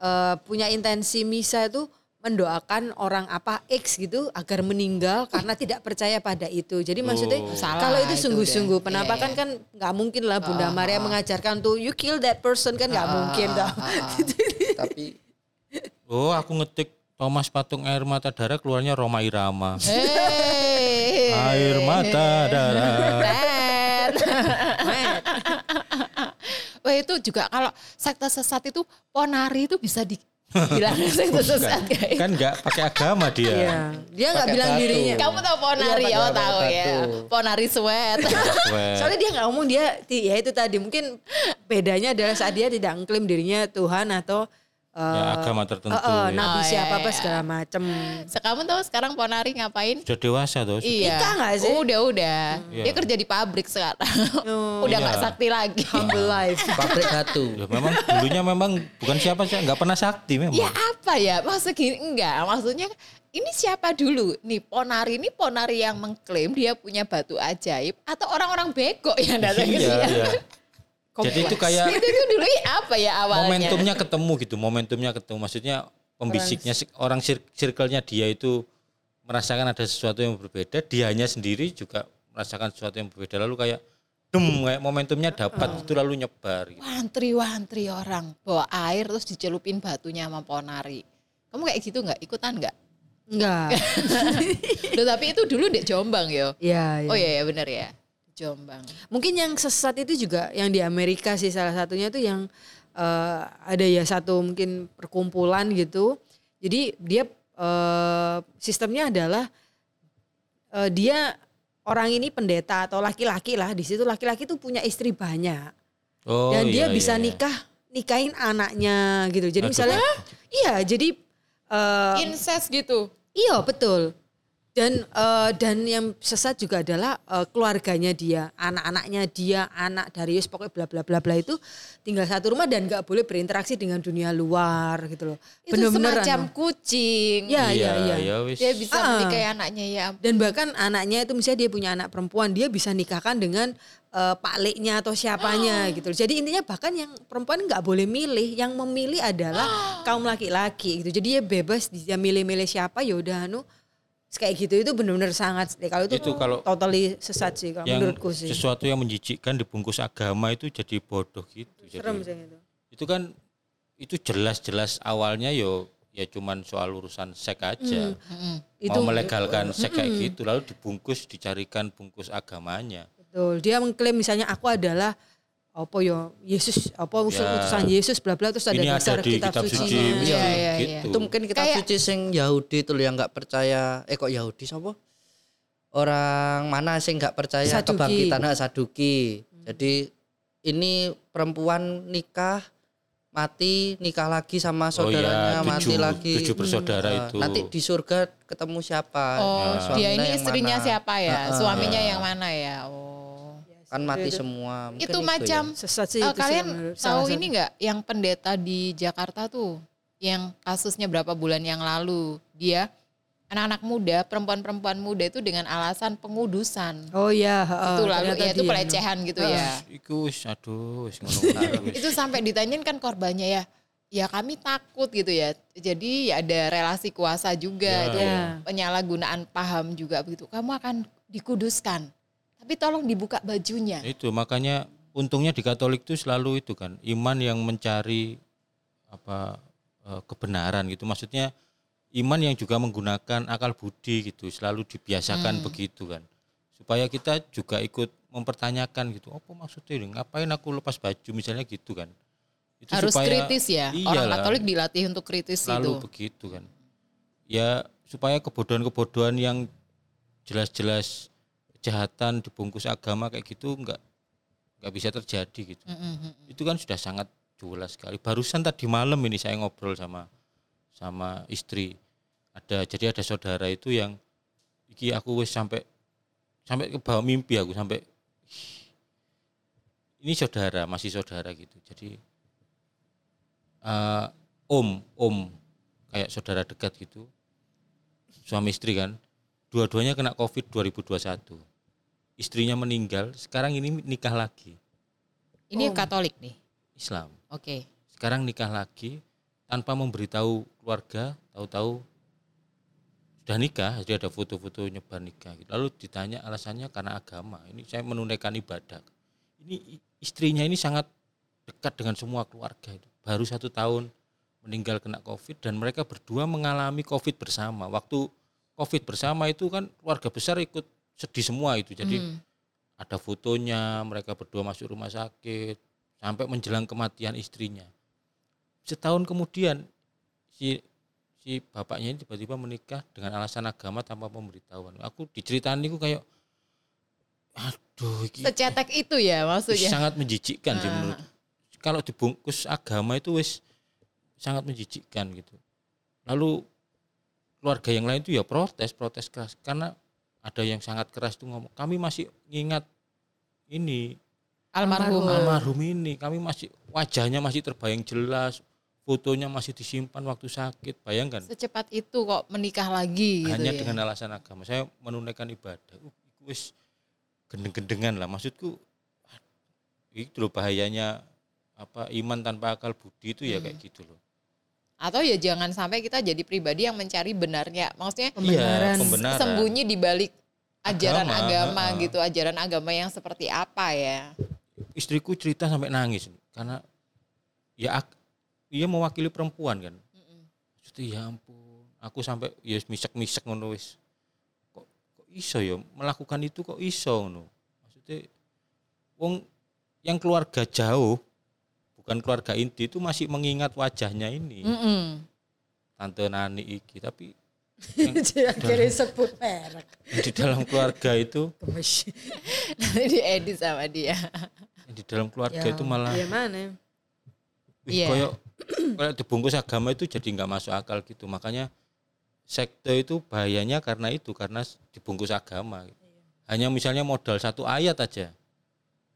eh, punya intensi misa itu mendoakan orang apa X gitu agar meninggal karena tidak percaya pada itu. Jadi maksudnya Oh. Salah kalau itu sungguh-sungguh penampakan Iya, kan nggak mungkin lah Bunda Ah, Maria ah. mengajarkan tuh you kill that person kan nggak Ah, mungkin ah, ah, ah. Tapi Oh aku ngetik Thomas patung air mata darah keluarnya Roma Irama. Hei. Air mata darah. Wah itu juga kalau sekte sesat itu ponari itu bisa dibilang sekte sesat guys. Kan nggak pakai agama dia. Iya. Dia nggak bilang batu. dirinya. Kamu tahu ponari? Iya, oh tahu ya. batu. Ponari sweat. Weh. Soalnya dia nggak ngomong dia ya itu tadi mungkin bedanya adalah saat dia tidak mengklaim dirinya Tuhan atau eh, Ya, agama tertentu, eh, eh, ya. nabi Oh, siapa iya, apa iya. segala macam. Kamu tahu sekarang ponari ngapain? Sudah dewasa tuh. Iya. Nikah nggak sih? Udah udah. Iya. Dia kerja di pabrik sekarang. Oh. udah Iya. nggak sakti lagi. Humble life. pabrik batu. Ya memang dulunya memang bukan siapa sih nggak pernah sakti memang. Ya apa ya? Maksud gini enggak. Maksudnya ini siapa dulu? Nih ponari ini ponari yang mengklaim dia punya batu ajaib atau orang-orang bego yang datang ke Iya, dia? iya. Jadi itu kayak itu tuh dulu apa ya awalnya? momentumnya ketemu gitu, momentumnya ketemu. Maksudnya pembisiknya si- orang circle-nya dia itu merasakan ada sesuatu yang berbeda, dianya sendiri juga merasakan sesuatu yang berbeda. Lalu kayak dem kayak momentumnya dapat itu lalu nyebar gitu. Wantri-wantri orang bawa air terus dicelupin batunya sama ponari. Kamu kayak gitu nggak? Ikutan nggak? Enggak. Loh, tapi itu dulu di Jombang yo. Iya, iya. Oh iya ya bener ya. Jombang. Mungkin yang sesat itu juga yang di Amerika sih salah satunya tuh yang eh, ada ya satu mungkin perkumpulan gitu. Jadi dia eh, sistemnya adalah eh, dia orang ini pendeta atau laki-laki lah di situ laki-laki tuh punya istri banyak Oh, dan dia iya, bisa iya, nikah nikahin anaknya gitu. Jadi Aduh. misalnya iya jadi eh, Incest gitu. Iya betul. Dan eh, dan yang sesat juga adalah eh, keluarganya dia, anak-anaknya dia, anak Darius pokoknya bla bla bla bla itu tinggal satu rumah dan nggak boleh berinteraksi dengan dunia luar gitu loh. Itu Bener-bener semacam anu. kucing. Ya, ya, ya. ya wis. Dia bisa Ah. menikahi anaknya ya. Dan bahkan anaknya itu misalnya dia punya anak perempuan, dia bisa nikahkan dengan eh, pak leknya atau siapanya gitu. Jadi intinya bahkan yang perempuan nggak boleh milih, yang memilih adalah kaum laki-laki gitu. Jadi dia bebas dia milih-milih siapa ya udah anu kayak gitu itu benar-benar sangat kalau itu, Itu kalau totally sesat sih kalau menurutku sih. sesuatu yang menjijikkan dibungkus agama itu jadi bodoh gitu. Serem Jadi sih itu. itu kan itu jelas-jelas awalnya yo ya cuman soal urusan seks aja. Itu Mau melegalkan seks kayak gitu lalu dibungkus dicarikan bungkus agamanya. betul. Dia mengklaim misalnya aku adalah apa yo Yesus apa usul Ya. utusan Yesus bla bla terus ada Ini dasar ada di kitab, kitab suci, Iya, iya, iya. gitu. Itu mungkin kitab Kayak- suci sing Yahudi itu yang nggak percaya. Eh kok Yahudi siapa? Orang mana sing nggak percaya Saduki. kebangkitan ah, Saduki. Jadi ini perempuan nikah mati nikah lagi sama saudaranya Oh iya, mati tujuh- lagi. tujuh bersaudara Eh, itu. Nanti di surga ketemu siapa? Oh, Ya, dia ini istrinya mana? siapa ya? Heeh. Suaminya yang mana ya? Oh. Kan mati semua. Mungkin Itu ya. macam Sesat sih eh, itu sih kalian menurut- tahu ini nggak yang pendeta di Jakarta tuh yang kasusnya berapa bulan yang lalu dia anak-anak muda, perempuan-perempuan muda itu dengan alasan pengudusan. Oh iya, heeh, itu lalu ya itu pelecehan gitu ya. Iku wis aduh wis ngono. wis. itu sampai ditanyain kan korbannya ya ya kami takut gitu ya. Jadi ya ada relasi kuasa juga Ya, itu ya. penyalahgunaan paham juga begitu. Kamu akan dikuduskan. Tapi tolong dibuka bajunya. Itu makanya untungnya di Katolik itu selalu itu kan iman yang mencari apa eh, kebenaran gitu. Maksudnya iman yang juga menggunakan akal budi gitu, selalu dibiasakan begitu kan. Supaya kita juga ikut mempertanyakan gitu. Apa maksudnya ini? Ngapain aku lepas baju misalnya gitu kan. Itu Harus supaya- kritis ya. Orang Iyalah. Katolik dilatih untuk kritis selalu itu. begitu kan ya supaya kebodohan-kebodohan yang jelas-jelas kejahatan dibungkus agama kayak gitu nggak nggak bisa terjadi gitu. Itu kan sudah sangat jelas sekali. Barusan tadi malam ini saya ngobrol sama sama istri. Ada jadi ada saudara itu yang iki aku wis sampai sampai ke bawah mimpi aku sampai "Ih, ini saudara masih saudara gitu. Jadi eh, om om kayak saudara dekat gitu suami istri kan dua-duanya kena covid 2021 istrinya meninggal sekarang ini nikah lagi. Ini Katolik nih. Islam. Oke. sekarang nikah lagi tanpa memberitahu keluarga tahu-tahu sudah nikah jadi ada foto-foto nyebar nikah. Gitu. lalu ditanya alasannya karena agama. Ini saya menunaikan ibadah. Ini istrinya ini sangat dekat dengan semua keluarga itu. Baru satu tahun meninggal kena covid dan mereka berdua mengalami covid bersama. Waktu covid bersama itu kan keluarga besar ikut sedih semua itu jadi Hmm. ada fotonya mereka berdua masuk rumah sakit sampai menjelang kematian istrinya setahun kemudian si si bapaknya ini tiba-tiba menikah dengan alasan agama tanpa pemberitahuan aku diceritain itu kayak aduh Secetek itu ya maksudnya. sangat menjijikkan sih Ah. menurut kalau dibungkus agama itu wis sangat menjijikkan gitu lalu keluarga yang lain itu ya protes protes keras karena ada yang sangat keras tuh ngomong kami masih ingat ini. Almarhum. almarhum ini kami masih wajahnya masih terbayang jelas fotonya masih disimpan waktu sakit bayangkan Secepat itu kok menikah lagi gitu hanya ya. dengan alasan agama. Saya menunaikan ibadah. Uh, wis gendeng-gendengan lah. Maksudku itu loh bahayanya apa iman tanpa akal budi itu ya kayak gitu loh Atau ya jangan sampai kita jadi pribadi yang mencari benarnya. Maksudnya Pembenaran. iya, pembenaran sembunyi di balik ajaran Agama, agama, ha-ha. gitu, ajaran agama yang seperti apa ya. istriku cerita sampai nangis karena ya ak- dia mewakili perempuan kan Maksudnya ya ampun aku sampai ya misek-misek ngono wis kok kok iso ya melakukan itu kok iso ngono maksudnya wong yang keluarga jauh bukan keluarga inti itu masih mengingat wajahnya ini Mm-mm. tante nani iki tapi yang Akhirnya sebut merek. di dalam keluarga itu. Nanti diedit sama dia. di dalam keluarga Ya, itu malah Iya mana? Wih, Iya. koyo koyo dibungkus agama itu jadi nggak masuk akal gitu. Makanya sekte itu bahayanya karena itu karena dibungkus agama. Hanya misalnya modal satu ayat aja.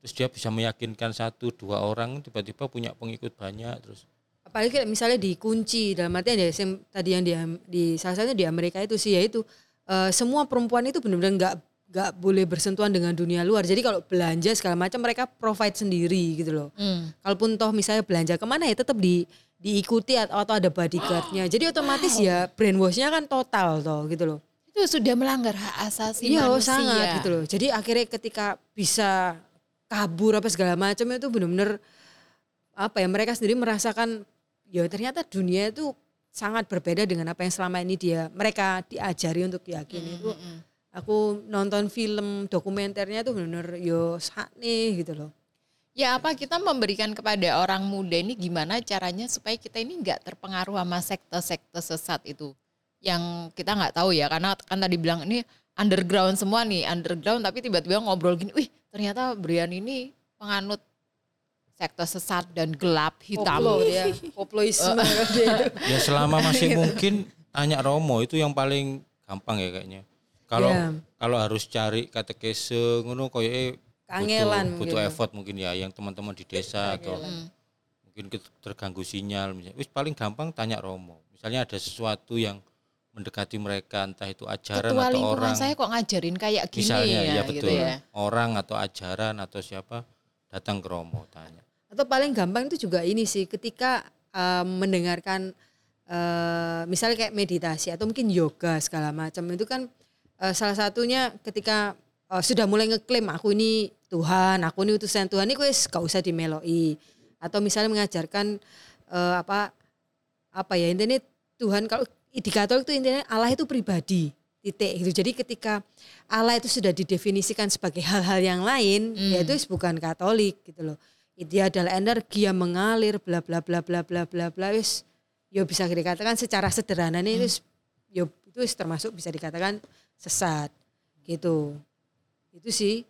Terus dia bisa meyakinkan satu dua orang tiba-tiba punya pengikut banyak terus. Apalagi misalnya dikunci dalam artian ya tadi yang di, di salah satunya di Amerika itu sih yaitu eh, semua perempuan itu benar-benar nggak nggak boleh bersentuhan dengan dunia luar. Jadi kalau belanja segala macam mereka provide sendiri gitu loh. Hmm. kalaupun toh misalnya belanja ke mana ya tetap di diikuti atau, atau ada bodyguardnya. Jadi otomatis ya brainwashnya kan total toh gitu loh. Itu sudah melanggar hak asasi iya oh, manusia. sangat gitu loh. Jadi akhirnya ketika bisa kabur apa segala macam itu benar-benar apa ya mereka sendiri merasakan ya ternyata dunia itu sangat berbeda dengan apa yang selama ini dia mereka diajari untuk yakini itu aku nonton film dokumenternya itu benar-benar yo sakne gitu loh. Ya apa kita memberikan kepada orang muda ini gimana caranya supaya kita ini nggak terpengaruh sama sekte-sekte sesat itu? Yang kita nggak tahu ya karena kan tadi bilang ini underground semua nih underground tapi tiba-tiba ngobrol gini, wih ternyata Brian ini penganut sekte sesat dan gelap hitam. Koplo dia koploisme dia ya selama masih mungkin tanya Romo itu yang paling gampang ya kayaknya. Kalau Iya. kalau harus cari katekese ngono koyoke Kangelan butuh, butuh mungkin. effort mungkin ya yang teman-teman di desa atau mungkin terganggu sinyal misalnya. Wis paling gampang tanya Romo. Misalnya ada sesuatu yang mendekati mereka entah itu ajaran Ketua atau orang. saya kok ngajarin kayak gini misalnya ya, ya gitu betul. ya. Orang atau ajaran atau siapa datang ke Romo tanya. Atau paling gampang itu juga ini sih ketika eh, mendengarkan eh, misalnya kayak meditasi atau mungkin yoga segala macam itu kan eh, salah satunya ketika eh, sudah mulai ngeklaim aku ini Tuhan, aku ini utusan Tuhan ini wis gak usah dimeloi atau misalnya mengajarkan eh, apa apa ya intinya Tuhan kalau di Katolik itu intinya Allah itu pribadi titik gitu. Jadi ketika Allah itu sudah didefinisikan sebagai hal-hal yang lain, ya itu bukan Katolik gitu loh. Dia adalah energi yang mengalir bla bla bla bla bla bla bla wis ya bisa dikatakan secara sederhana ini wis ya itu termasuk bisa dikatakan sesat gitu. Itu sih.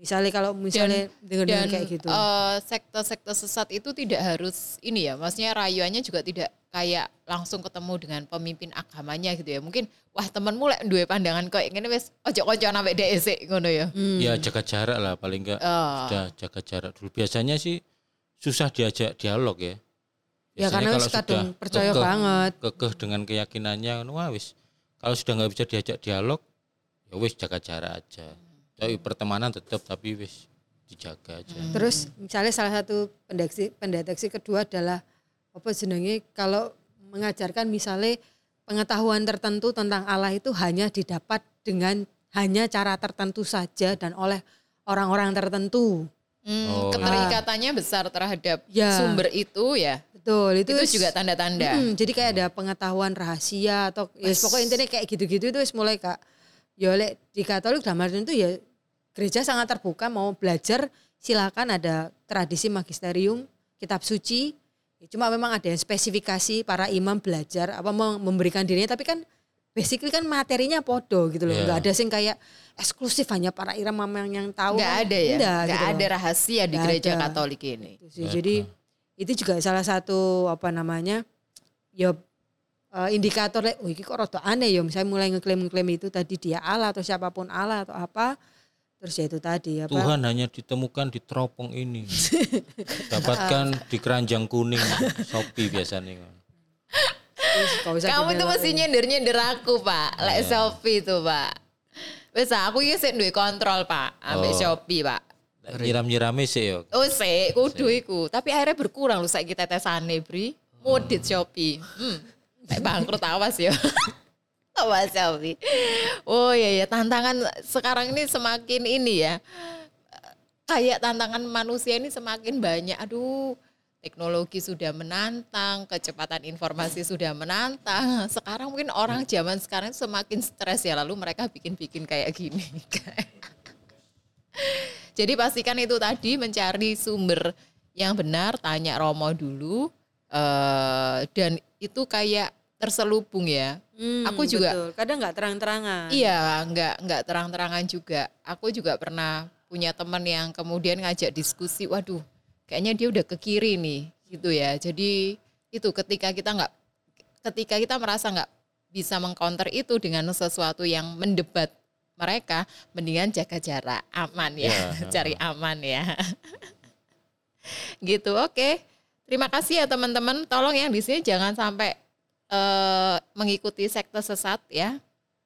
Misalnya kalau misalnya dengan kayak gitu. eh, sekte-sekte sesat itu tidak harus ini ya, maksudnya rayuannya juga tidak kayak langsung ketemu dengan pemimpin agamanya gitu ya. Mungkin wah temenmu lek duwe pandangan kok ngene wis ojo kanca sampai sik ngono ya. Ya jaga jarak lah paling enggak Oh. sudah jaga jarak dulu. Biasanya sih susah diajak dialog ya. Ya, karena wis kadung percaya banget. Kekeh dengan keyakinannya wah wis kalau sudah nggak bisa diajak dialog ya wis jaga jarak aja. Tapi pertemanan tetap tapi wis dijaga aja. Terus misalnya salah satu pendeteksi pendeteksi kedua adalah apa jenenge kalau mengajarkan misalnya pengetahuan tertentu tentang Allah itu hanya didapat dengan hanya cara tertentu saja dan oleh orang-orang tertentu. Hmm, Oh, iya. keterikatannya besar terhadap Ya. sumber itu ya. Betul, itu, Itu juga tanda-tanda. Mm, jadi kayak ada pengetahuan rahasia atau ya Wes. pokoknya intinya kayak gitu-gitu itu wis mulai kak. Ya oleh di Katolik dalam itu ya gereja sangat terbuka mau belajar silakan ada tradisi magisterium kitab suci. Cuma memang ada yang spesifikasi para imam belajar apa mau memberikan dirinya tapi kan basically kan materinya podo gitu loh. Iya. nggak ada sing kayak eksklusif hanya para imam yang, yang tahu. Nggak ada ya, Nggak, nggak gitu ada loh. rahasia di Nggak gereja ada. Katolik ini. Itu sih. Jadi itu juga salah satu apa namanya ya eh, indikator oh ini kok rada aneh ya misalnya mulai ngeklaim-ngeklaim itu tadi dia Allah atau siapa pun Allah atau apa terus ya itu tadi apa Tuhan hanya ditemukan di teropong ini. Dapatkan di keranjang kuning Shopee biasanya. Kamu tuh mesti nyender-nyender aku, Pak. Lek Iya. Shopee tuh, Pak. Wes aku sik duwe kontrol, Pak, ambek Oh. Shopee, Pak. Nyiram-nyirame sih yo. Oh, sik, kudu iku. Tapi akhirnya berkurang loh saiki tetesane, Bri. Modit Shopee. Hmm. Bangkrut awas ya. awas Shopee. Oh iya ya, tantangan sekarang ini semakin ini ya. Kayak tantangan manusia ini semakin banyak. Aduh, teknologi sudah menantang, kecepatan informasi sudah menantang. Sekarang mungkin orang zaman sekarang semakin stres ya, lalu mereka bikin-bikin kayak gini. Jadi pastikan itu tadi mencari sumber yang benar, tanya Romo dulu, eh, dan itu kayak terselubung ya. Hmm, aku juga- betul. kadang nggak terang-terangan Iya, nggak nggak terang-terangan juga. Aku juga pernah punya teman yang kemudian ngajak diskusi, waduh, kayaknya dia udah ke kiri nih, gitu ya. Jadi itu ketika kita nggak, ketika kita merasa nggak bisa mengcounter itu dengan sesuatu yang mendebat mereka, mendingan jaga jarak, aman ya, Iya, cari aman ya. gitu, oke. Terima kasih ya teman-teman. Tolong yang di sini jangan sampai eh, mengikuti sekte sesat ya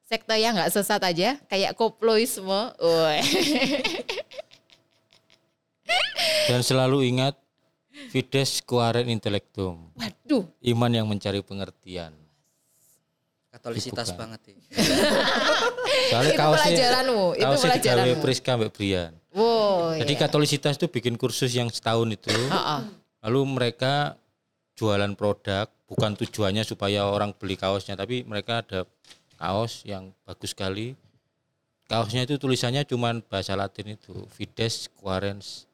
sekte yang nggak sesat aja kayak koploisme. Dan selalu ingat Fides quaren intellectum. Waduh, Iman yang mencari pengertian. Katolisitas Bukan. banget ya. Soalnya Itu kaosnya pelajaranmu, itu kaosnya pelajaranmu. Priska Mbak Brian. wow. Jadi Katolisitas itu bikin kursus yang setahun itu. Heeh. Lalu mereka jualan produk, bukan tujuannya supaya orang beli kaosnya, tapi mereka ada kaos yang bagus sekali. Kaosnya itu tulisannya cuman bahasa Latin itu, Fides Quarens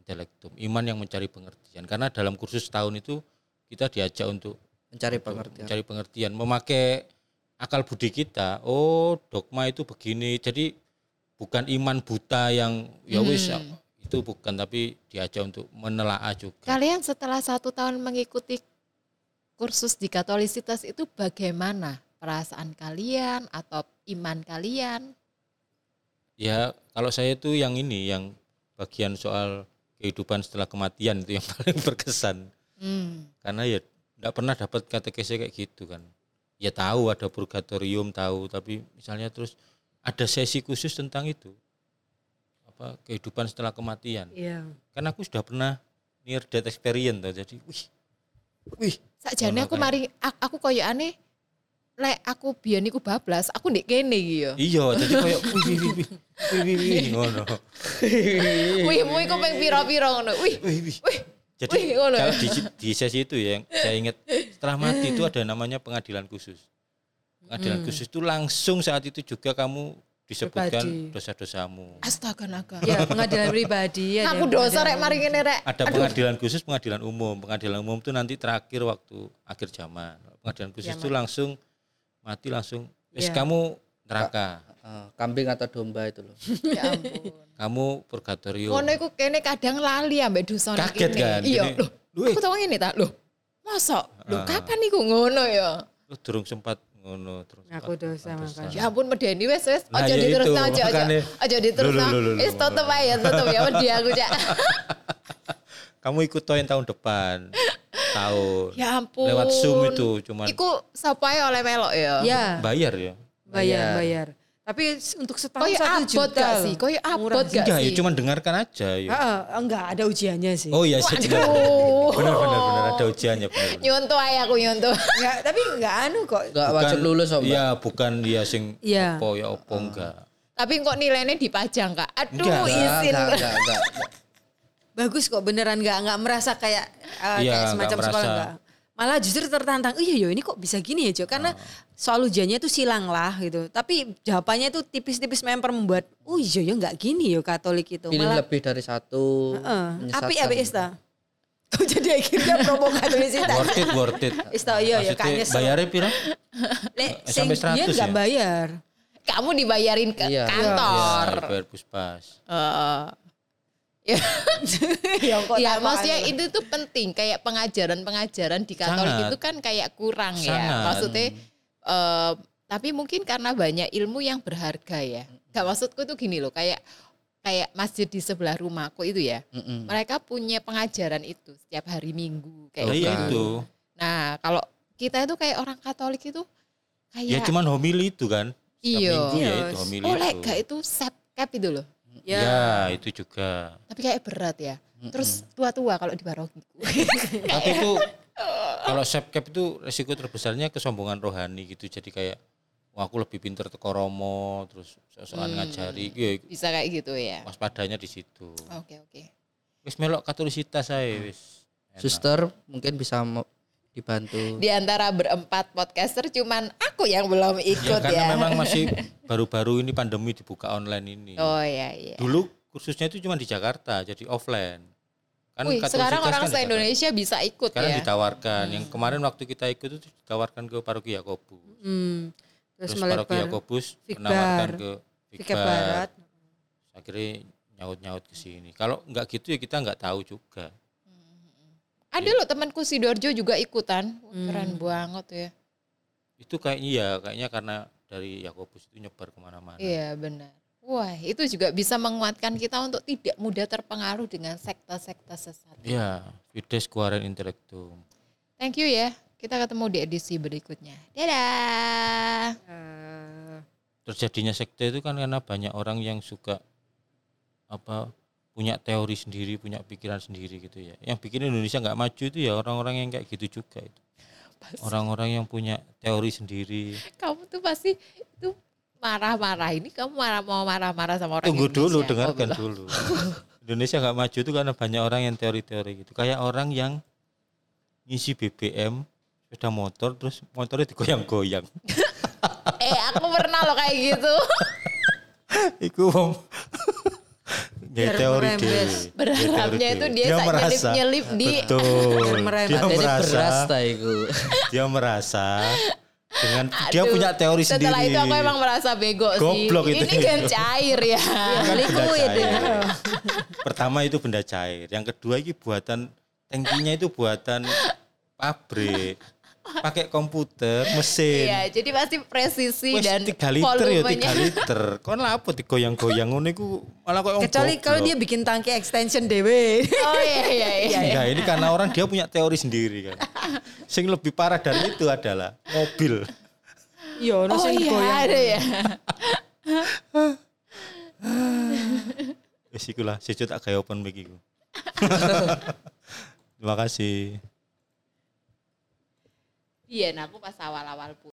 Intellectum, iman yang mencari pengertian. Karena dalam kursus setahun itu kita diajak untuk Mencari pengertian. mencari pengertian, memakai akal budi kita. Oh, dogma itu begini. Jadi bukan iman buta yang ya wis itu bukan, tapi diajak untuk menelaah juga. Kalian setelah satu tahun mengikuti kursus di Katolisitas itu bagaimana perasaan kalian atau iman kalian? Ya, kalau saya itu yang ini, yang bagian soal kehidupan setelah kematian itu yang paling berkesan. Hmm. Karena ya nggak pernah dapat katekese kayak gitu kan. Ya tahu ada purgatorium tahu, tapi misalnya terus ada sesi khusus tentang itu. Apa kehidupan setelah kematian. Iya. Karena aku sudah pernah near death experience tuh, jadi wih Wih, Sakjane aku mari aku, aku koyokane lek aku biyen iku bablas, aku ndek kene iki ya. iya jadi kayak wih wih wih wih wih wih wih ngono. Wih, mu iku ping pira-pira ngono. Wih, Wih wih. wih. Jadi Wih, ngono kalau di, di sesi itu ya, saya ingat setelah mati itu ada namanya pengadilan khusus. Pengadilan Hmm. khusus itu langsung saat itu juga kamu disebutkan dosa-dosamu. Astaga naga. Ya, pengadilan pribadi ya. Aku dosa rek mari ngene rek. Ada pengadilan khusus, pengadilan umum. Pengadilan umum itu nanti terakhir waktu akhir zaman. Pengadilan khusus itu langsung mati langsung. Wis Ya. kamu neraka, Eh, kambing atau domba itu loh. Ya ampun. kamu purgatorio. Ngono iku kene kadang lali ambek dosa Kaget kan, Iya. "Lu, Aku tau ngene tak, loh. Mosok, loh Ah. kapan iku ngono ya? Lu durung sempat ngono terus. Aku dosa makanya. Ya ampun medeni wes wes aja ya diterusno itu, aja aja. Aja loh, Wis tutup loh. aja, tutup ya wedi aku cak. Kamu ikut toin tahun depan. tahun. Ya ampun. Lewat Zoom itu cuman Iku sapa ae oleh melok ya? Ya, bayar ya. bayar, bayar. Tapi untuk setahun Koyo satu juta gak sih? Koyo Murah abot sih. gak Enggak ya, sih? cuman dengarkan aja ya. Ah, ah, enggak ada ujiannya sih. Oh iya sih. Benar benar benar benar, ada ujiannya benar. benar. Nyontoh ae aku nyontoh. Enggak, tapi enggak anu kok. Enggak wajib lulus om. Mbak. Iya, bukan dia sing Iya. opo ya opo enggak. Tapi kok nilainya dipajang kak? Aduh Enggak, izin. Enggak, enggak, enggak, enggak. Bagus kok beneran enggak enggak merasa kayak eh, Iya, kayak semacam enggak sekolah enggak. Malah justru tertantang, iya yo ini kok bisa gini ya Jo? Karena soal ujiannya itu silang lah gitu. Tapi jawabannya itu tipis-tipis member membuat, oh iya yo enggak gini yo Katolik itu. Pilih Malah lebih dari satu. Heeh. menyesatkan. Api api ista. Kok jadi akhirnya promo Katolisitas. Worth it, worth it. Ista iya ya Maksudnya kayaknya bayarnya pira? Lek sing sampai 100 dia enggak ya? bayar. Kamu dibayarin ke Iya. kantor. Iya, bayar puspas. Heeh. Ya, ya kok ya maksudnya itu tuh penting kayak pengajaran-pengajaran di Katolik Sangat. itu kan kayak kurang ya. Sangat. Maksudnya eh, tapi mungkin karena banyak ilmu yang berharga ya. Gak maksudku tuh gini loh, kayak kayak masjid di sebelah rumahku itu ya. Mm-mm. Mereka punya pengajaran itu setiap hari Minggu kayak Nah, iya gitu. itu. Nah, kalau kita itu kayak orang Katolik itu Ya kayak cuman homili itu kan. Iya. minggu ya Iya. itu homili oh itu. lega itu sep cap itu loh. Ya. Ya, itu juga. Tapi kayak berat ya. Terus tua-tua kalau di barogiku. Tapi itu kalau sepcap itu resiko terbesarnya kesombongan rohani gitu. Jadi kayak wah aku lebih pinter teko romo terus sosokan Hmm. ngajari ya, Bisa kayak gitu ya. waspadanya di situ. Oke, oke. Wis melok katolisitas saya wis. Enak. Suster mungkin bisa dibantu. Di antara berempat podcaster cuman aku yang belum Ya ikut karena ya. memang masih baru-baru ini pandemi dibuka online ini. Oh iya iya. Dulu kursusnya itu cuma di Jakarta, jadi offline. Kan Wih, sekarang orang kan se-Indonesia bisa ikut. Sekarang ya. ditawarkan. Yang kemarin waktu kita ikut itu ditawarkan ke paroki Yakobus. Hmm. Terus, Terus, paroki Yakobus Fikbar. menawarkan ke Fikir Barat. Akhirnya nyaut-nyaut ke sini. Kalau nggak gitu ya kita nggak tahu juga. Ada loh temanku Sidoarjo juga ikutan. Hmm. Keren banget ya. Itu kayaknya ya, kayaknya karena dari Yakobus itu nyebar ke mana-mana. Iya benar. Wah itu juga bisa menguatkan kita untuk tidak mudah terpengaruh dengan sekte-sekte sesat. Ya, Fides Quaren Intellectum. Thank you ya. Kita ketemu di edisi berikutnya. Dadah. Terjadinya sekte itu kan karena banyak orang yang suka apa punya teori sendiri, punya pikiran sendiri gitu ya. Yang bikin Indonesia nggak maju itu ya orang-orang yang kayak gitu juga itu. Orang-orang yang punya teori sendiri. Kamu tuh pasti itu marah-marah. Ini kamu marah mau marah-marah sama orang Tunggu dulu, Indonesia. dengarkan Oh, dulu. Indonesia nggak maju itu karena banyak orang yang teori-teori gitu. Kayak orang yang ngisi BBM sepeda motor terus motornya digoyang-goyang. Eh aku pernah loh kayak gitu. Iku ya Biar teori. Ya, Berharapnya itu dia sak merasa nyelip-nyelip di betul. merembes. Dia Jadi beras merasa iku. dia merasa dengan dia Aduh, punya teori sendiri. Setelah itu aku emang merasa bego Goblok sih. itu. Ini kan cair ya. Kan liquid. Pertama itu benda cair, yang kedua ini buatan tangkinya itu buatan pabrik. Pakai komputer, mesin. Iya, jadi pasti presisi Wes dan 3 liter ya 3 volumenya. liter. Kon lah apa digoyang-goyang ngono iku malah kok Kecuali kalau dia bikin tangki extension dewe. Oh iya iya iya. Enggak, ini karena orang dia punya teori sendiri kan. Sing lebih parah dari itu adalah mobil. Iya, ono Oh iya goyang. ada ya. Wis iku lah, sejo tak gawe open mic iku. Terima kasih. Iya, nah aku pas awal-awal